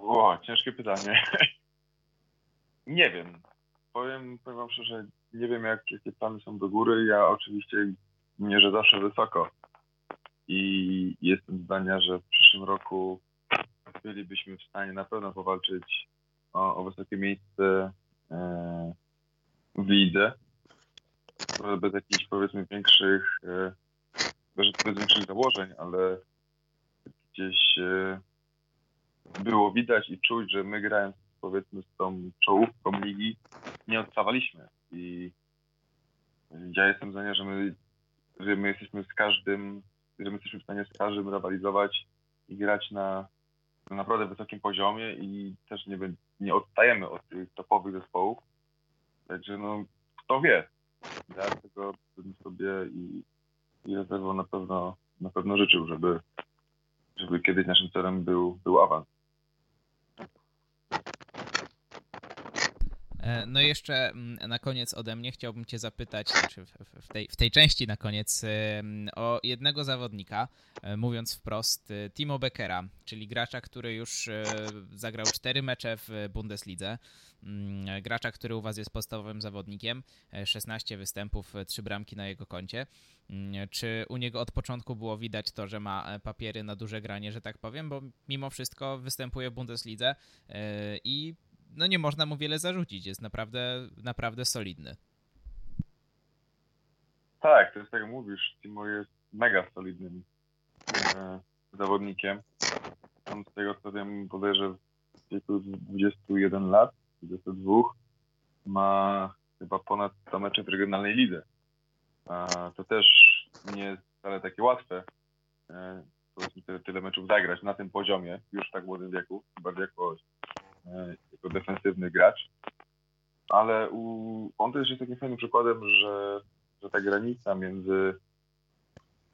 O, ciężkie pytanie. nie wiem. Powiem, powiem wam szczerze, nie wiem jak, jakie plany są do góry. Ja oczywiście mierzę zawsze wysoko i jestem zdania, że w przyszłym roku bylibyśmy w stanie na pewno powalczyć o, o wysokie miejsce e, w lidze. Bez jakichś powiedzmy większych, e, bez, bez większych założeń, ale gdzieś e, było widać i czuć, że my grając powiedzmy z tą czołówką ligi nie odstawaliśmy. I ja jestem zdania, że my, że my jesteśmy z każdym że my jesteśmy w stanie z każdym rywalizować i grać na, na naprawdę wysokim poziomie i też nie, nie odstajemy od tych topowych zespołów. Także no, kto wie. Ja tego bym sobie i, i rezerwą na pewno, na pewno życzył, żeby, żeby kiedyś naszym celem był, był awans. No i jeszcze mm, na koniec ode mnie chciałbym Cię zapytać, znaczy w tej, w tej części na koniec, o jednego zawodnika, e, mówiąc wprost, e, Timo Beckera, czyli gracza, który już zagrał cztery mecze w Bundeslidze, mm, gracza, który u Was jest podstawowym zawodnikiem, 16 występów, 3 bramki na jego koncie. Mm, czy u niego od początku było widać to, że ma papiery na duże granie, że tak powiem, bo mimo wszystko występuje w Bundeslidze i no nie można mu wiele zarzucić. Jest naprawdę, naprawdę solidny. Tak, to jest tak jak mówisz, Timo jest mega solidnym e, zawodnikiem. On z tego co wiem bodajże w wieku 21 lat, 22 ma chyba ponad 100 meczy w regionalnej lidze. A to też nie jest wcale takie łatwe. E, tyle, meczów zagrać na tym poziomie, już w tak młodym wieku, bardziej jako E, jako defensywny gracz. Ale u, on też jest takim fajnym przykładem, że, że ta granica między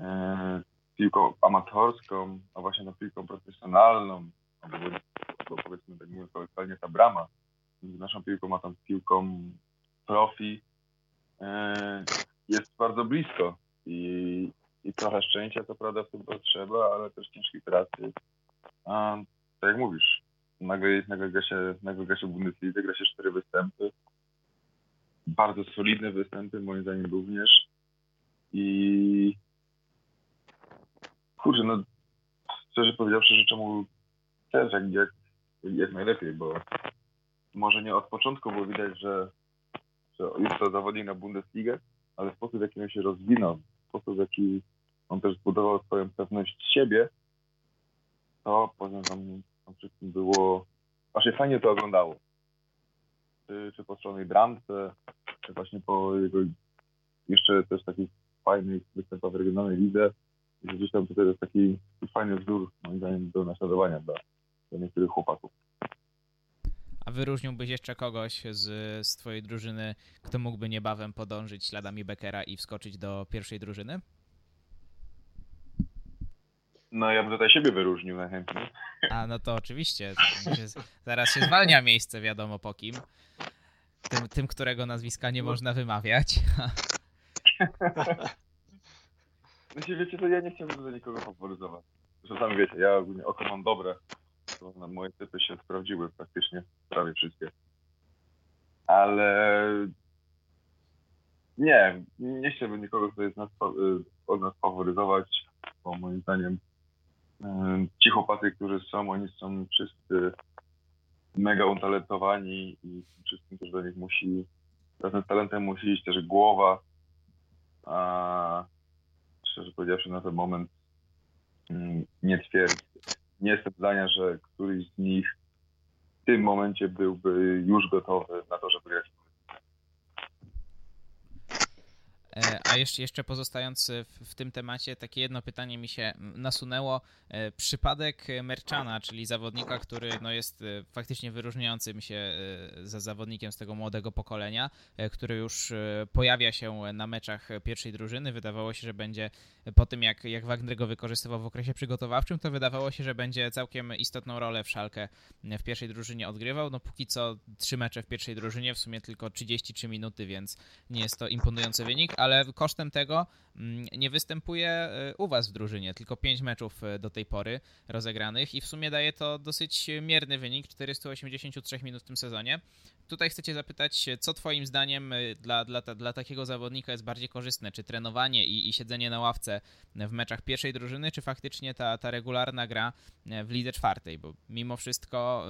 e, piłką amatorską, a właśnie na piłką profesjonalną, albo, albo powiedzmy tak mówiąc kolokwialnie ta brama między naszą piłką a tą piłką profi e, jest bardzo blisko i, i trochę szczęścia to prawda w tym potrzeba, ale też ciężkiej pracy. A tak jak mówisz, nagle, się, nagle gra się w Bundeslidze, gra się cztery występy. Bardzo solidne występy, moim zdaniem również. I kurczę, no szczerze powiedziawszy, życzę mu też jak, jak, jak najlepiej, bo może nie od początku było widać, że, że jest to zawodnik na Bundesligę, ale sposób, w jaki on się rozwinął, sposób, w jaki on też zbudował swoją pewność siebie, to powiem wam, tam wszystkim było właśnie fajnie to oglądało. Czy, czy po strzonej bramce, czy właśnie po jego jeszcze też takich fajnych występach w regionalnej lidze. I gdzieś tam to jest taki fajny wzór, moim zdaniem, do naśladowania dla, dla niektórych chłopaków. A wyróżniłbyś jeszcze kogoś z, z twojej drużyny, kto mógłby niebawem podążyć śladami Beckera i wskoczyć do pierwszej drużyny? No ja bym tutaj siebie wyróżnił najchętniej. A no to oczywiście. Zaraz się zwalnia miejsce, wiadomo po kim. Tym, tym którego nazwiska nie można wymawiać. Znaczy, wiecie, to ja nie chciałbym do nikogo faworyzować. Zresztą sami wiecie, ja ogólnie oko mam dobre. To na moje typy się sprawdziły praktycznie, prawie wszystkie. Ale nie, nie chciałbym nikogo tutaj z nas, od nas faworyzować, bo moim zdaniem ci chłopacy, którzy są, oni są wszyscy mega utalentowani i wszystkim też do nich musi, razem z talentem musi iść też głowa, a szczerze powiedziawszy na ten moment mm, nie twierdzę, nie jestem zdania, że któryś z nich w tym momencie byłby już gotowy na to, żeby grać E, a jeszcze, jeszcze pozostając w, w, tym temacie, takie jedno pytanie mi się nasunęło. E, przypadek Merchana, czyli zawodnika, który no jest e, faktycznie wyróżniającym się za zawodnikiem z tego młodego pokolenia, który już pojawia się na meczach pierwszej drużyny. Wydawało się, że będzie po tym, jak, jak Wagner go wykorzystywał w okresie przygotowawczym, to wydawało się, że będzie całkiem istotną rolę w Szalkę w pierwszej drużynie odgrywał. No póki co trzy mecze w pierwszej drużynie, w sumie tylko 33 minuty, więc nie jest to imponujący wynik, ale kosztem tego mm, nie występuje y, u Was w drużynie, tylko 5 meczów y, do tej pory rozegranych i w sumie daje to dosyć mierny wynik 483 minut w tym sezonie. Tutaj chcecie zapytać, co Twoim zdaniem y, dla, dla, dla takiego zawodnika jest bardziej korzystne? Czy trenowanie i, i siedzenie na ławce w meczach pierwszej drużyny, czy faktycznie ta, ta regularna gra w lidze czwartej? Bo mimo wszystko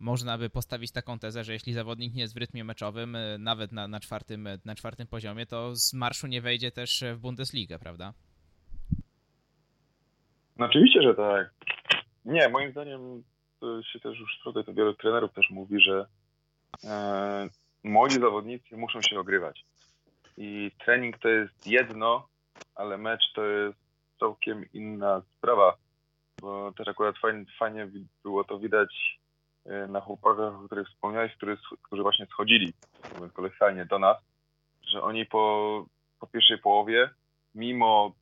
można by postawić taką tezę, że jeśli zawodnik nie jest w rytmie meczowym, y, nawet na, na, czwartym, na czwartym poziomie, to z marszu nie wejdzie też w Bundesligę, prawda? No oczywiście, że tak. Nie, moim zdaniem to się też już trochę to wielu trenerów też mówi, że e, młodzi zawodnicy muszą się ogrywać. I trening to jest jedno, ale mecz to jest całkiem inna sprawa. Bo też akurat fajnie, fajnie było to widać na chłopakach, o których wspomniałeś, którzy, właśnie schodzili, mówiąc do nas, że oni po, po pierwszej połowie, mimo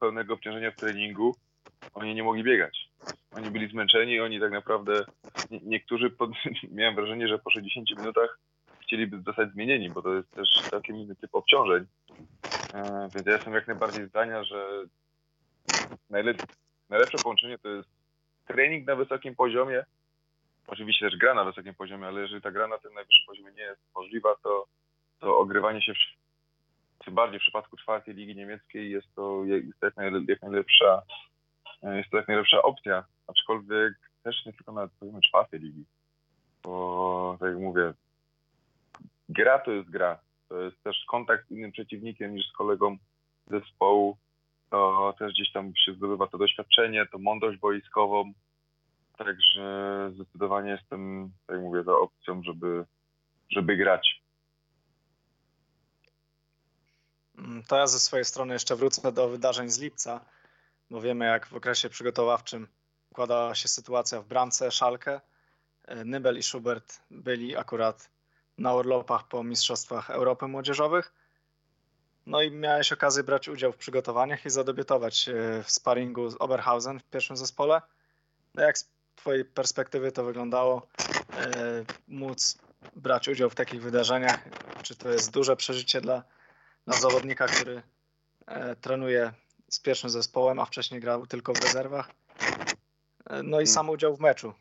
pełnego obciążenia w treningu, oni nie mogli biegać. Oni byli zmęczeni, oni tak naprawdę, nie, niektórzy, pod, miałem wrażenie, że po 60 minutach chcieliby zostać zmienieni, bo to jest też całkiem inny typ obciążeń. E, więc ja jestem jak najbardziej zdania, że najlep najlepsze połączenie to jest trening na wysokim poziomie oczywiście też gra na wysokim poziomie, ale jeżeli ta gra na tym najwyższym poziomie nie jest możliwa, to, to ogrywanie się, w, tym bardziej w przypadku czwartej ligi niemieckiej jest to jak, najlepsza jest to jak najlepsza opcja, aczkolwiek też nie tylko na poziomie czwartej ligi, bo tak jak mówię, gra to jest gra, to jest też kontakt z innym przeciwnikiem niż z kolegą zespołu, to też gdzieś tam się zdobywa to doświadczenie, to mądrość boiskową, Także zdecydowanie jestem, tak mówię, za opcją, żeby, żeby grać. Mm, to ja ze swojej strony jeszcze wrócę do wydarzeń z lipca, bo wiemy jak w okresie przygotowawczym układała się sytuacja w bramce Szalkę. E, Nybel i Schubert byli akurat na urlopach po Mistrzostwach Europy Młodzieżowych. No i miałeś okazję brać udział w przygotowaniach i zadebiutować e, w sparingu z Oberhausen w pierwszym zespole. No jak Twojej perspektywy to wyglądało, e, móc brać udział w takich wydarzeniach? Czy to jest duże przeżycie dla, dla zawodnika, który e, trenuje z pierwszym zespołem, a wcześniej grał tylko w rezerwach? E, no i mm. sam udział w meczu,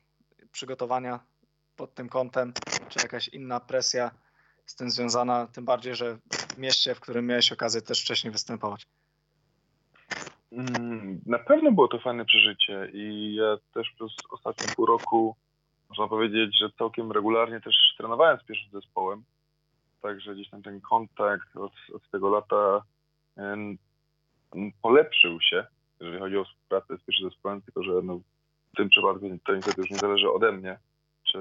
przygotowania pod tym kątem, czy jakaś inna presja z tym związana, tym bardziej, że w mieście, w którym miałeś okazję też wcześniej występować. Mm, na pewno było to fajne przeżycie i ja też przez ostatnie pół roku można powiedzieć, że całkiem regularnie też trenowałem z pierwszym zespołem. Także gdzieś tam ten kontakt od, od tego lata polepszył się, jeżeli chodzi o współpracę z pierwszym zespołem, tylko że no, w tym przypadku to niestety już nie zależy ode mnie, czy,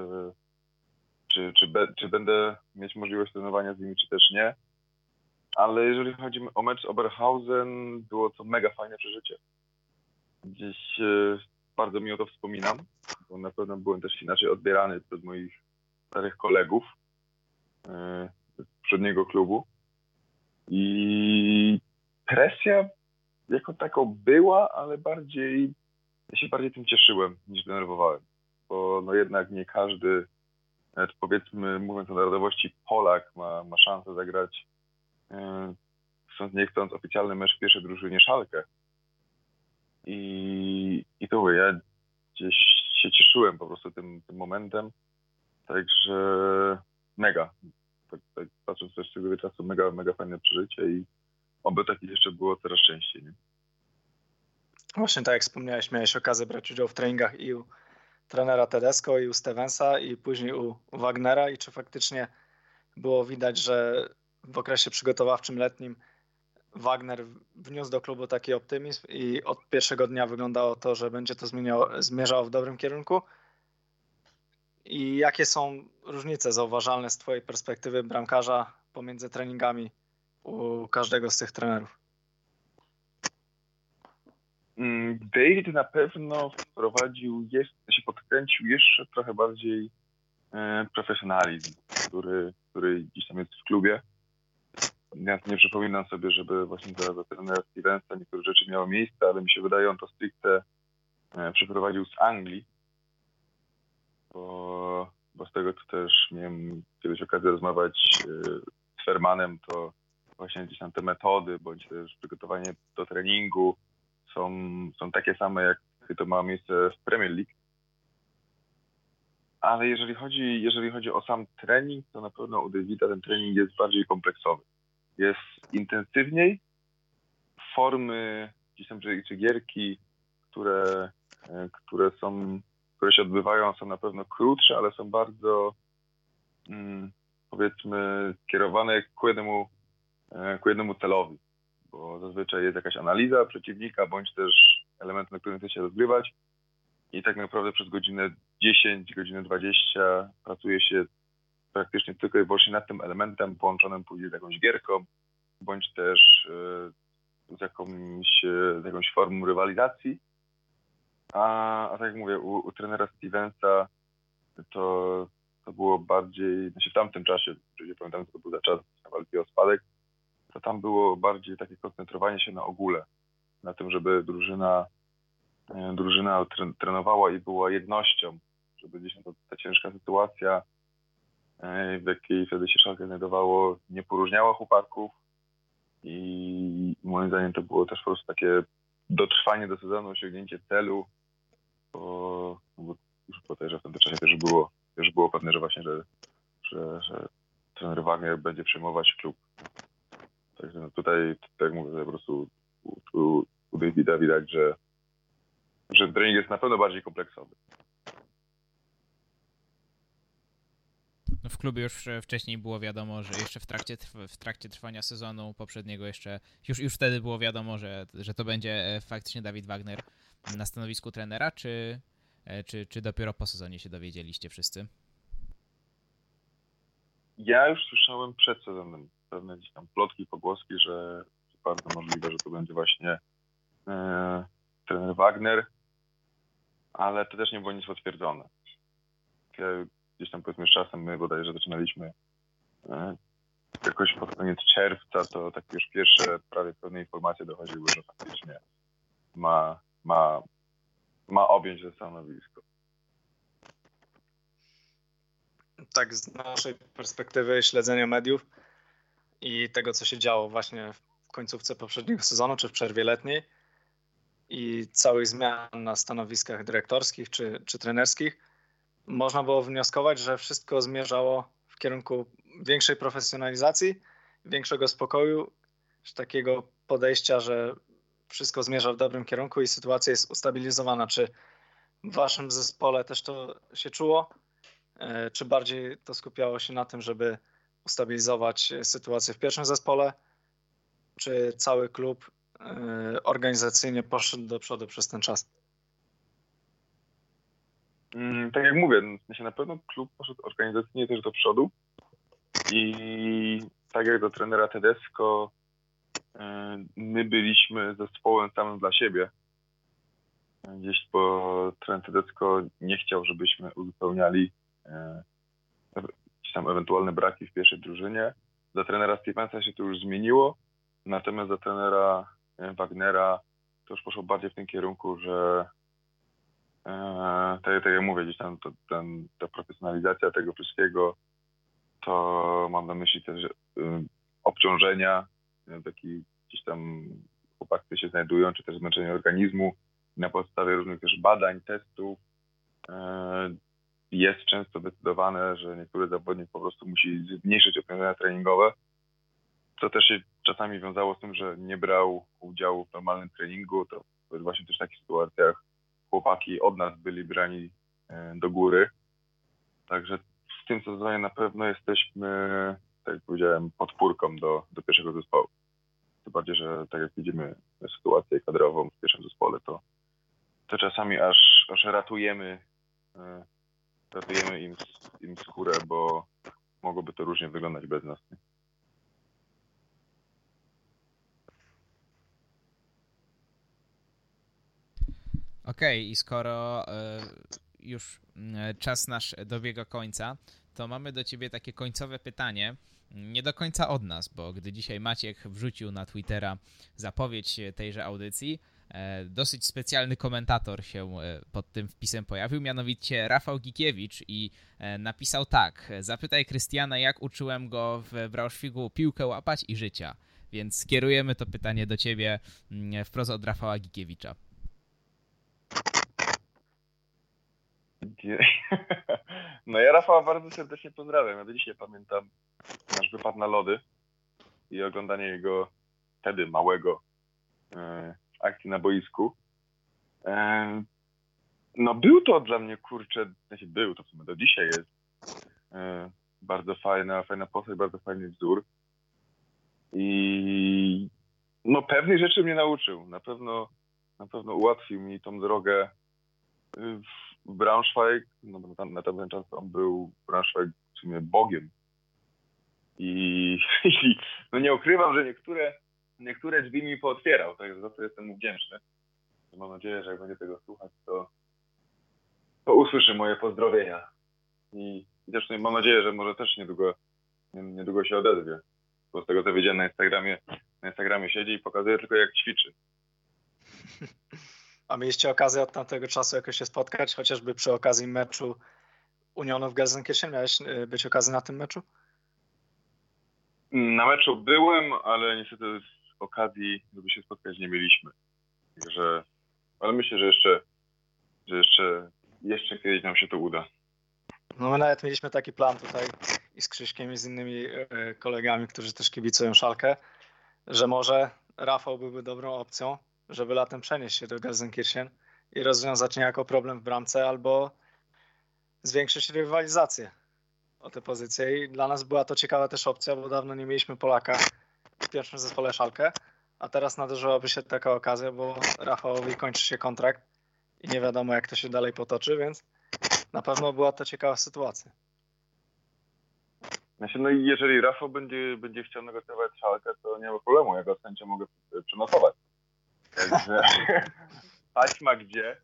czy, czy, be, czy będę mieć możliwość trenowania z nimi, czy też nie ale jeżeli chodzi o mecz Oberhausen, było to mega fajne przeżycie. Gdzieś e, bardzo miło to wspominam, bo na pewno byłem też inaczej odbierany przez moich starych kolegów e, z poprzedniego klubu. I presja jako taką była, ale bardziej, ja się bardziej tym cieszyłem niż denerwowałem, bo no jednak nie każdy, powiedzmy, mówiąc o narodowości, Polak ma, ma szansę zagrać e, chcąc nie chcąc oficjalny mecz pierwszej drużynie Szalkę. I, i to mówię, ja gdzieś się cieszyłem po prostu tym, tym momentem, także mega. Tak, tak, patrząc też z tego czasu, mega, mega fajne przeżycie i oby takich jeszcze było coraz częściej. Nie? Właśnie tak jak wspomniałeś, miałeś okazję brać udział w treningach i u trenera Tedesco, i u Stevensa, i później u Wagnera. I czy faktycznie było widać, że w okresie przygotowawczym letnim Wagner wniósł do klubu taki optymizm i od pierwszego dnia wyglądało to, że będzie to zmieniało, zmierzało w dobrym kierunku. I jakie są różnice zauważalne z Twojej perspektywy bramkarza pomiędzy treningami u każdego z tych trenerów? Mm, David na pewno wprowadził, jeszcze, się podkręcił jeszcze trochę bardziej e, profesjonalizm, który, który gdzieś tam jest w klubie. Ja nie przypominam sobie, żeby właśnie za, za trenera Stevensa niektóre rzeczy miały miejsce, ale mi się wydaje, on to stricte e, przeprowadził z Anglii, bo, bo z tego co też miałem kiedyś okazję rozmawiać e, z Fermanem, to właśnie gdzieś tam te metody, bądź też przygotowanie do treningu są, są takie same, jak to ma miejsce w Premier League. Ale jeżeli chodzi, jeżeli chodzi o sam trening, to na pewno u Davida ten trening jest bardziej kompleksowy. Jest intensywniej, formy gdzieś tam, czy, czy gierki, które, e, które są, które się odbywają, są na pewno krótsze, ale są bardzo mm, powiedzmy kierowane ku jednemu E, ku jednemu celowi, bo zazwyczaj jest jakaś analiza przeciwnika, bądź też element, na którym chce się rozgrywać. I tak naprawdę przez godzinę 10, godzinę 20 pracuje się praktycznie tylko i wyłącznie nad tym elementem połączonym później z jakąś gierką, bądź też e, z jakąś, e, z jakąś formą rywalizacji. A, a tak jak mówię, u, u trenera Stevensa to, to było bardziej, znaczy w tamtym czasie, jeżeli pamiętam, to był za czas walki o spadek, to tam było bardziej takie koncentrowanie się na ogóle, na tym, żeby drużyna, e, drużyna trenowała i była jednością, żeby gdzieś ta, ciężka sytuacja, w jakiej wtedy się Szalkę znajdowało, nie poróżniała chłopaków i moim zdaniem to było też po prostu takie dotrwanie do sezonu, osiągnięcie celu, bo, bo już że w tym czasie też było, też było pewne, że właśnie, że, że, że trener Wagner będzie przejmować klub Także no tutaj, tak mówię, po prostu u, u Davida widać, że, że trening jest na pewno bardziej kompleksowy. W klubie już wcześniej było wiadomo, że jeszcze w trakcie, w trakcie trwania sezonu poprzedniego jeszcze, już, już wtedy było wiadomo, że, że to będzie e, faktycznie Dawid Wagner na stanowisku trenera, czy, e, czy, czy dopiero po sezonie się dowiedzieliście wszyscy? Ja już słyszałem przed sezonem pewne gdzieś tam plotki, pogłoski, że bardzo możliwe, że to będzie właśnie e, trener Wagner, ale to też nie było nic potwierdzone. Gdzieś tam powiedzmy z czasem my bodajże zaczynaliśmy e, jakoś pod koniec czerwca, to takie już pierwsze prawie pewne informacje dochodziły, że faktycznie ma, ma, ma objąć to stanowisko. Tak, z naszej perspektywy śledzenia mediów, i tego, co się działo właśnie w końcówce poprzedniego sezonu, czy w przerwie letniej i całych zmian na stanowiskach dyrektorskich czy, czy trenerskich, można było wnioskować, że wszystko zmierzało w kierunku większej profesjonalizacji, większego spokoju, takiego podejścia, że wszystko zmierza w dobrym kierunku i sytuacja jest ustabilizowana. Czy w waszym zespole też to się czuło? E, czy bardziej to skupiało się na tym, żeby ustabilizować sytuację w pierwszym zespole, czy cały klub e, organizacyjnie poszedł do przodu przez ten czas? Mm, tak jak mówię, no, na pewno klub poszedł organizacyjnie też do przodu i tak jak do trenera Tedesco, e, my byliśmy zespołem samym dla siebie. Gdzieś po trener Tedesco nie chciał, żebyśmy uzupełniali e, jakieś tam ewentualne braki w pierwszej drużynie. Dla trenera Stevensa się to już zmieniło, natomiast dla trenera Wagnera to już poszło bardziej w tym kierunku, że tak, tak jak mówię, gdzieś tam to, ten, ta profesjonalizacja tego wszystkiego, to mam na myśli też obciążenia, taki gdzieś tam chłopaki, które się znajdują, czy też zmęczenie organizmu na podstawie różnych też badań, testów. Y, jest często zdecydowane, że niektóry zawodnik po prostu musi zmniejszyć obciążenia treningowe, co też się czasami wiązało z tym, że nie brał udziału w normalnym treningu, to właśnie też w takich sytuacjach chłopaki od nas byli brani do góry. Także w tym sezonie na pewno jesteśmy, tak jak powiedziałem, podpórką do, do pierwszego zespołu. Tym bardziej, że tak jak widzimy sytuację kadrową w pierwszym zespole, to, to czasami aż, aż ratujemy, e, ratujemy im, im skórę, bo mogłoby to różnie wyglądać bez nas. Nie? Okej, okay, i skoro y już mm, czas nasz dobiega końca, to mamy do ciebie takie końcowe pytanie. Nie do końca od nas, bo gdy dzisiaj Maciek wrzucił na Twittera zapowiedź tejże audycji, e, dosyć specjalny komentator się e, pod tym wpisem pojawił, mianowicie Rafał Gikiewicz i e, napisał tak. Zapytaj Krystiana, jak uczyłem go w Braunschweigu piłkę łapać i życia. Więc skierujemy to pytanie do ciebie mm, wprost od Rafała Gikiewicza. No ja Rafała bardzo serdecznie pozdrawiam. Ja do dzisiaj pamiętam nasz wypad na lody i oglądanie jego wtedy małego e, akcji na boisku. E, no był to dla mnie, kurczę, znaczy był to w sumie do dzisiaj jest e, bardzo fajna, fajna postać, bardzo fajny wzór. I no pewnych rzeczy mnie nauczył. Na pewno, na pewno ułatwił mi tą drogę w Braunschweig, no bo tam, na tamten czas on był Braunschweig w sumie bogiem. I, I, no nie ukrywam, że niektóre, niektóre drzwi mi pootwierał, także za to jestem mu wdzięczny. Mam nadzieję, że jak będzie tego słuchać, to, to usłyszy moje pozdrowienia. I, i też mam nadzieję, że może też niedługo, niedługo się odezwie. Bo z tego co wiedziałem na Instagramie, na Instagramie siedzi i pokazuje tylko jak ćwiczy. A mieliście okazję od tamtego czasu jakoś się spotkać, chociażby przy okazji meczu Unionu w Gelsenkirchen? Miałeś y, być okazji na tym meczu? Na meczu byłem, ale niestety z okazji, żeby się spotkać, nie mieliśmy. Także, ale myślę, że jeszcze, że jeszcze, jeszcze kiedyś nam się to uda. No my nawet mieliśmy taki plan tutaj i z Krzyśkiem i z innymi y, kolegami, którzy też kibicują Szalkę, że może Rafał byłby dobrą opcją, żeby latem przenieść się do Gelsenkirchen i rozwiązać niejako problem w bramce albo zwiększyć rywalizację o tę pozycję. I dla nas była to ciekawa też opcja, bo dawno nie mieliśmy Polaka w pierwszym zespole Szalkę, a teraz nadarzyłaby się taka okazja, bo Rafałowi kończy się kontrakt i nie wiadomo jak to się dalej potoczy, więc na pewno była to ciekawa sytuacja. Znaczy, no i jeżeli Rafał będzie, będzie chciał negocjować Szalkę, to nie ma problemu, ja go z chęcią mogę przenosować. Także taśma gdzie.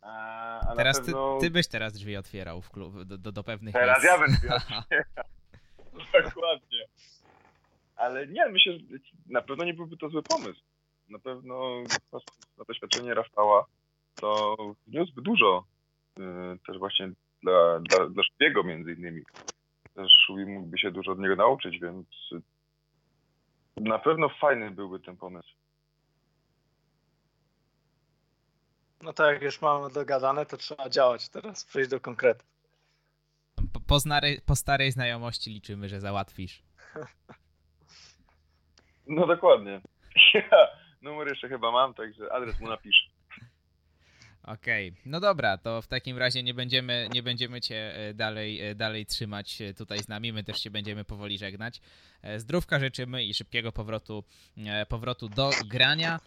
A, teraz pewno... ty, ty, byś teraz drzwi otwierał w klub, do, do, do pewnych Teraz miejsc. ja bym drzwi Dokładnie. Ale nie, myślę, że na pewno nie byłby to zły pomysł. Na pewno na doświadczenie Rafała to wniósłby dużo yy, też właśnie dla, dla, dla Szubiego między innymi. Też Szubi mógłby się dużo od niego nauczyć, więc na pewno fajny byłby ten pomysł. No tak, jak już mamy dogadane, to trzeba działać teraz, przejść do konkretu. Po, po, znary, po starej znajomości liczymy, że załatwisz. No dokładnie. Ja numer jeszcze chyba mam, także adres mu napisz. Okej, okay. no dobra, to w takim razie nie będziemy, nie będziemy cię e, dalej, e, dalej trzymać e, tutaj z nami, my też się będziemy powoli żegnać. Zdrówka życzymy i szybkiego powrotu, powrotu do grania.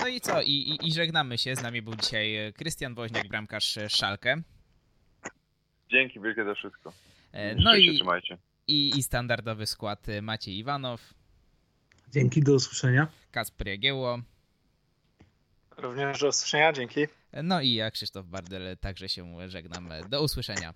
No i co, I, i, i żegnamy się. Z nami był dzisiaj Krystian Woźniak, bramkarz Szalkę. Dzięki wielkie za wszystko. No i, trzymajcie. I, I standardowy skład Maciej Iwanow. Dzięki, do usłyszenia. Kasper Jagiełło. Również do usłyszenia, dzięki. No i ja, Krzysztof Bardel, także się żegnam. Do usłyszenia.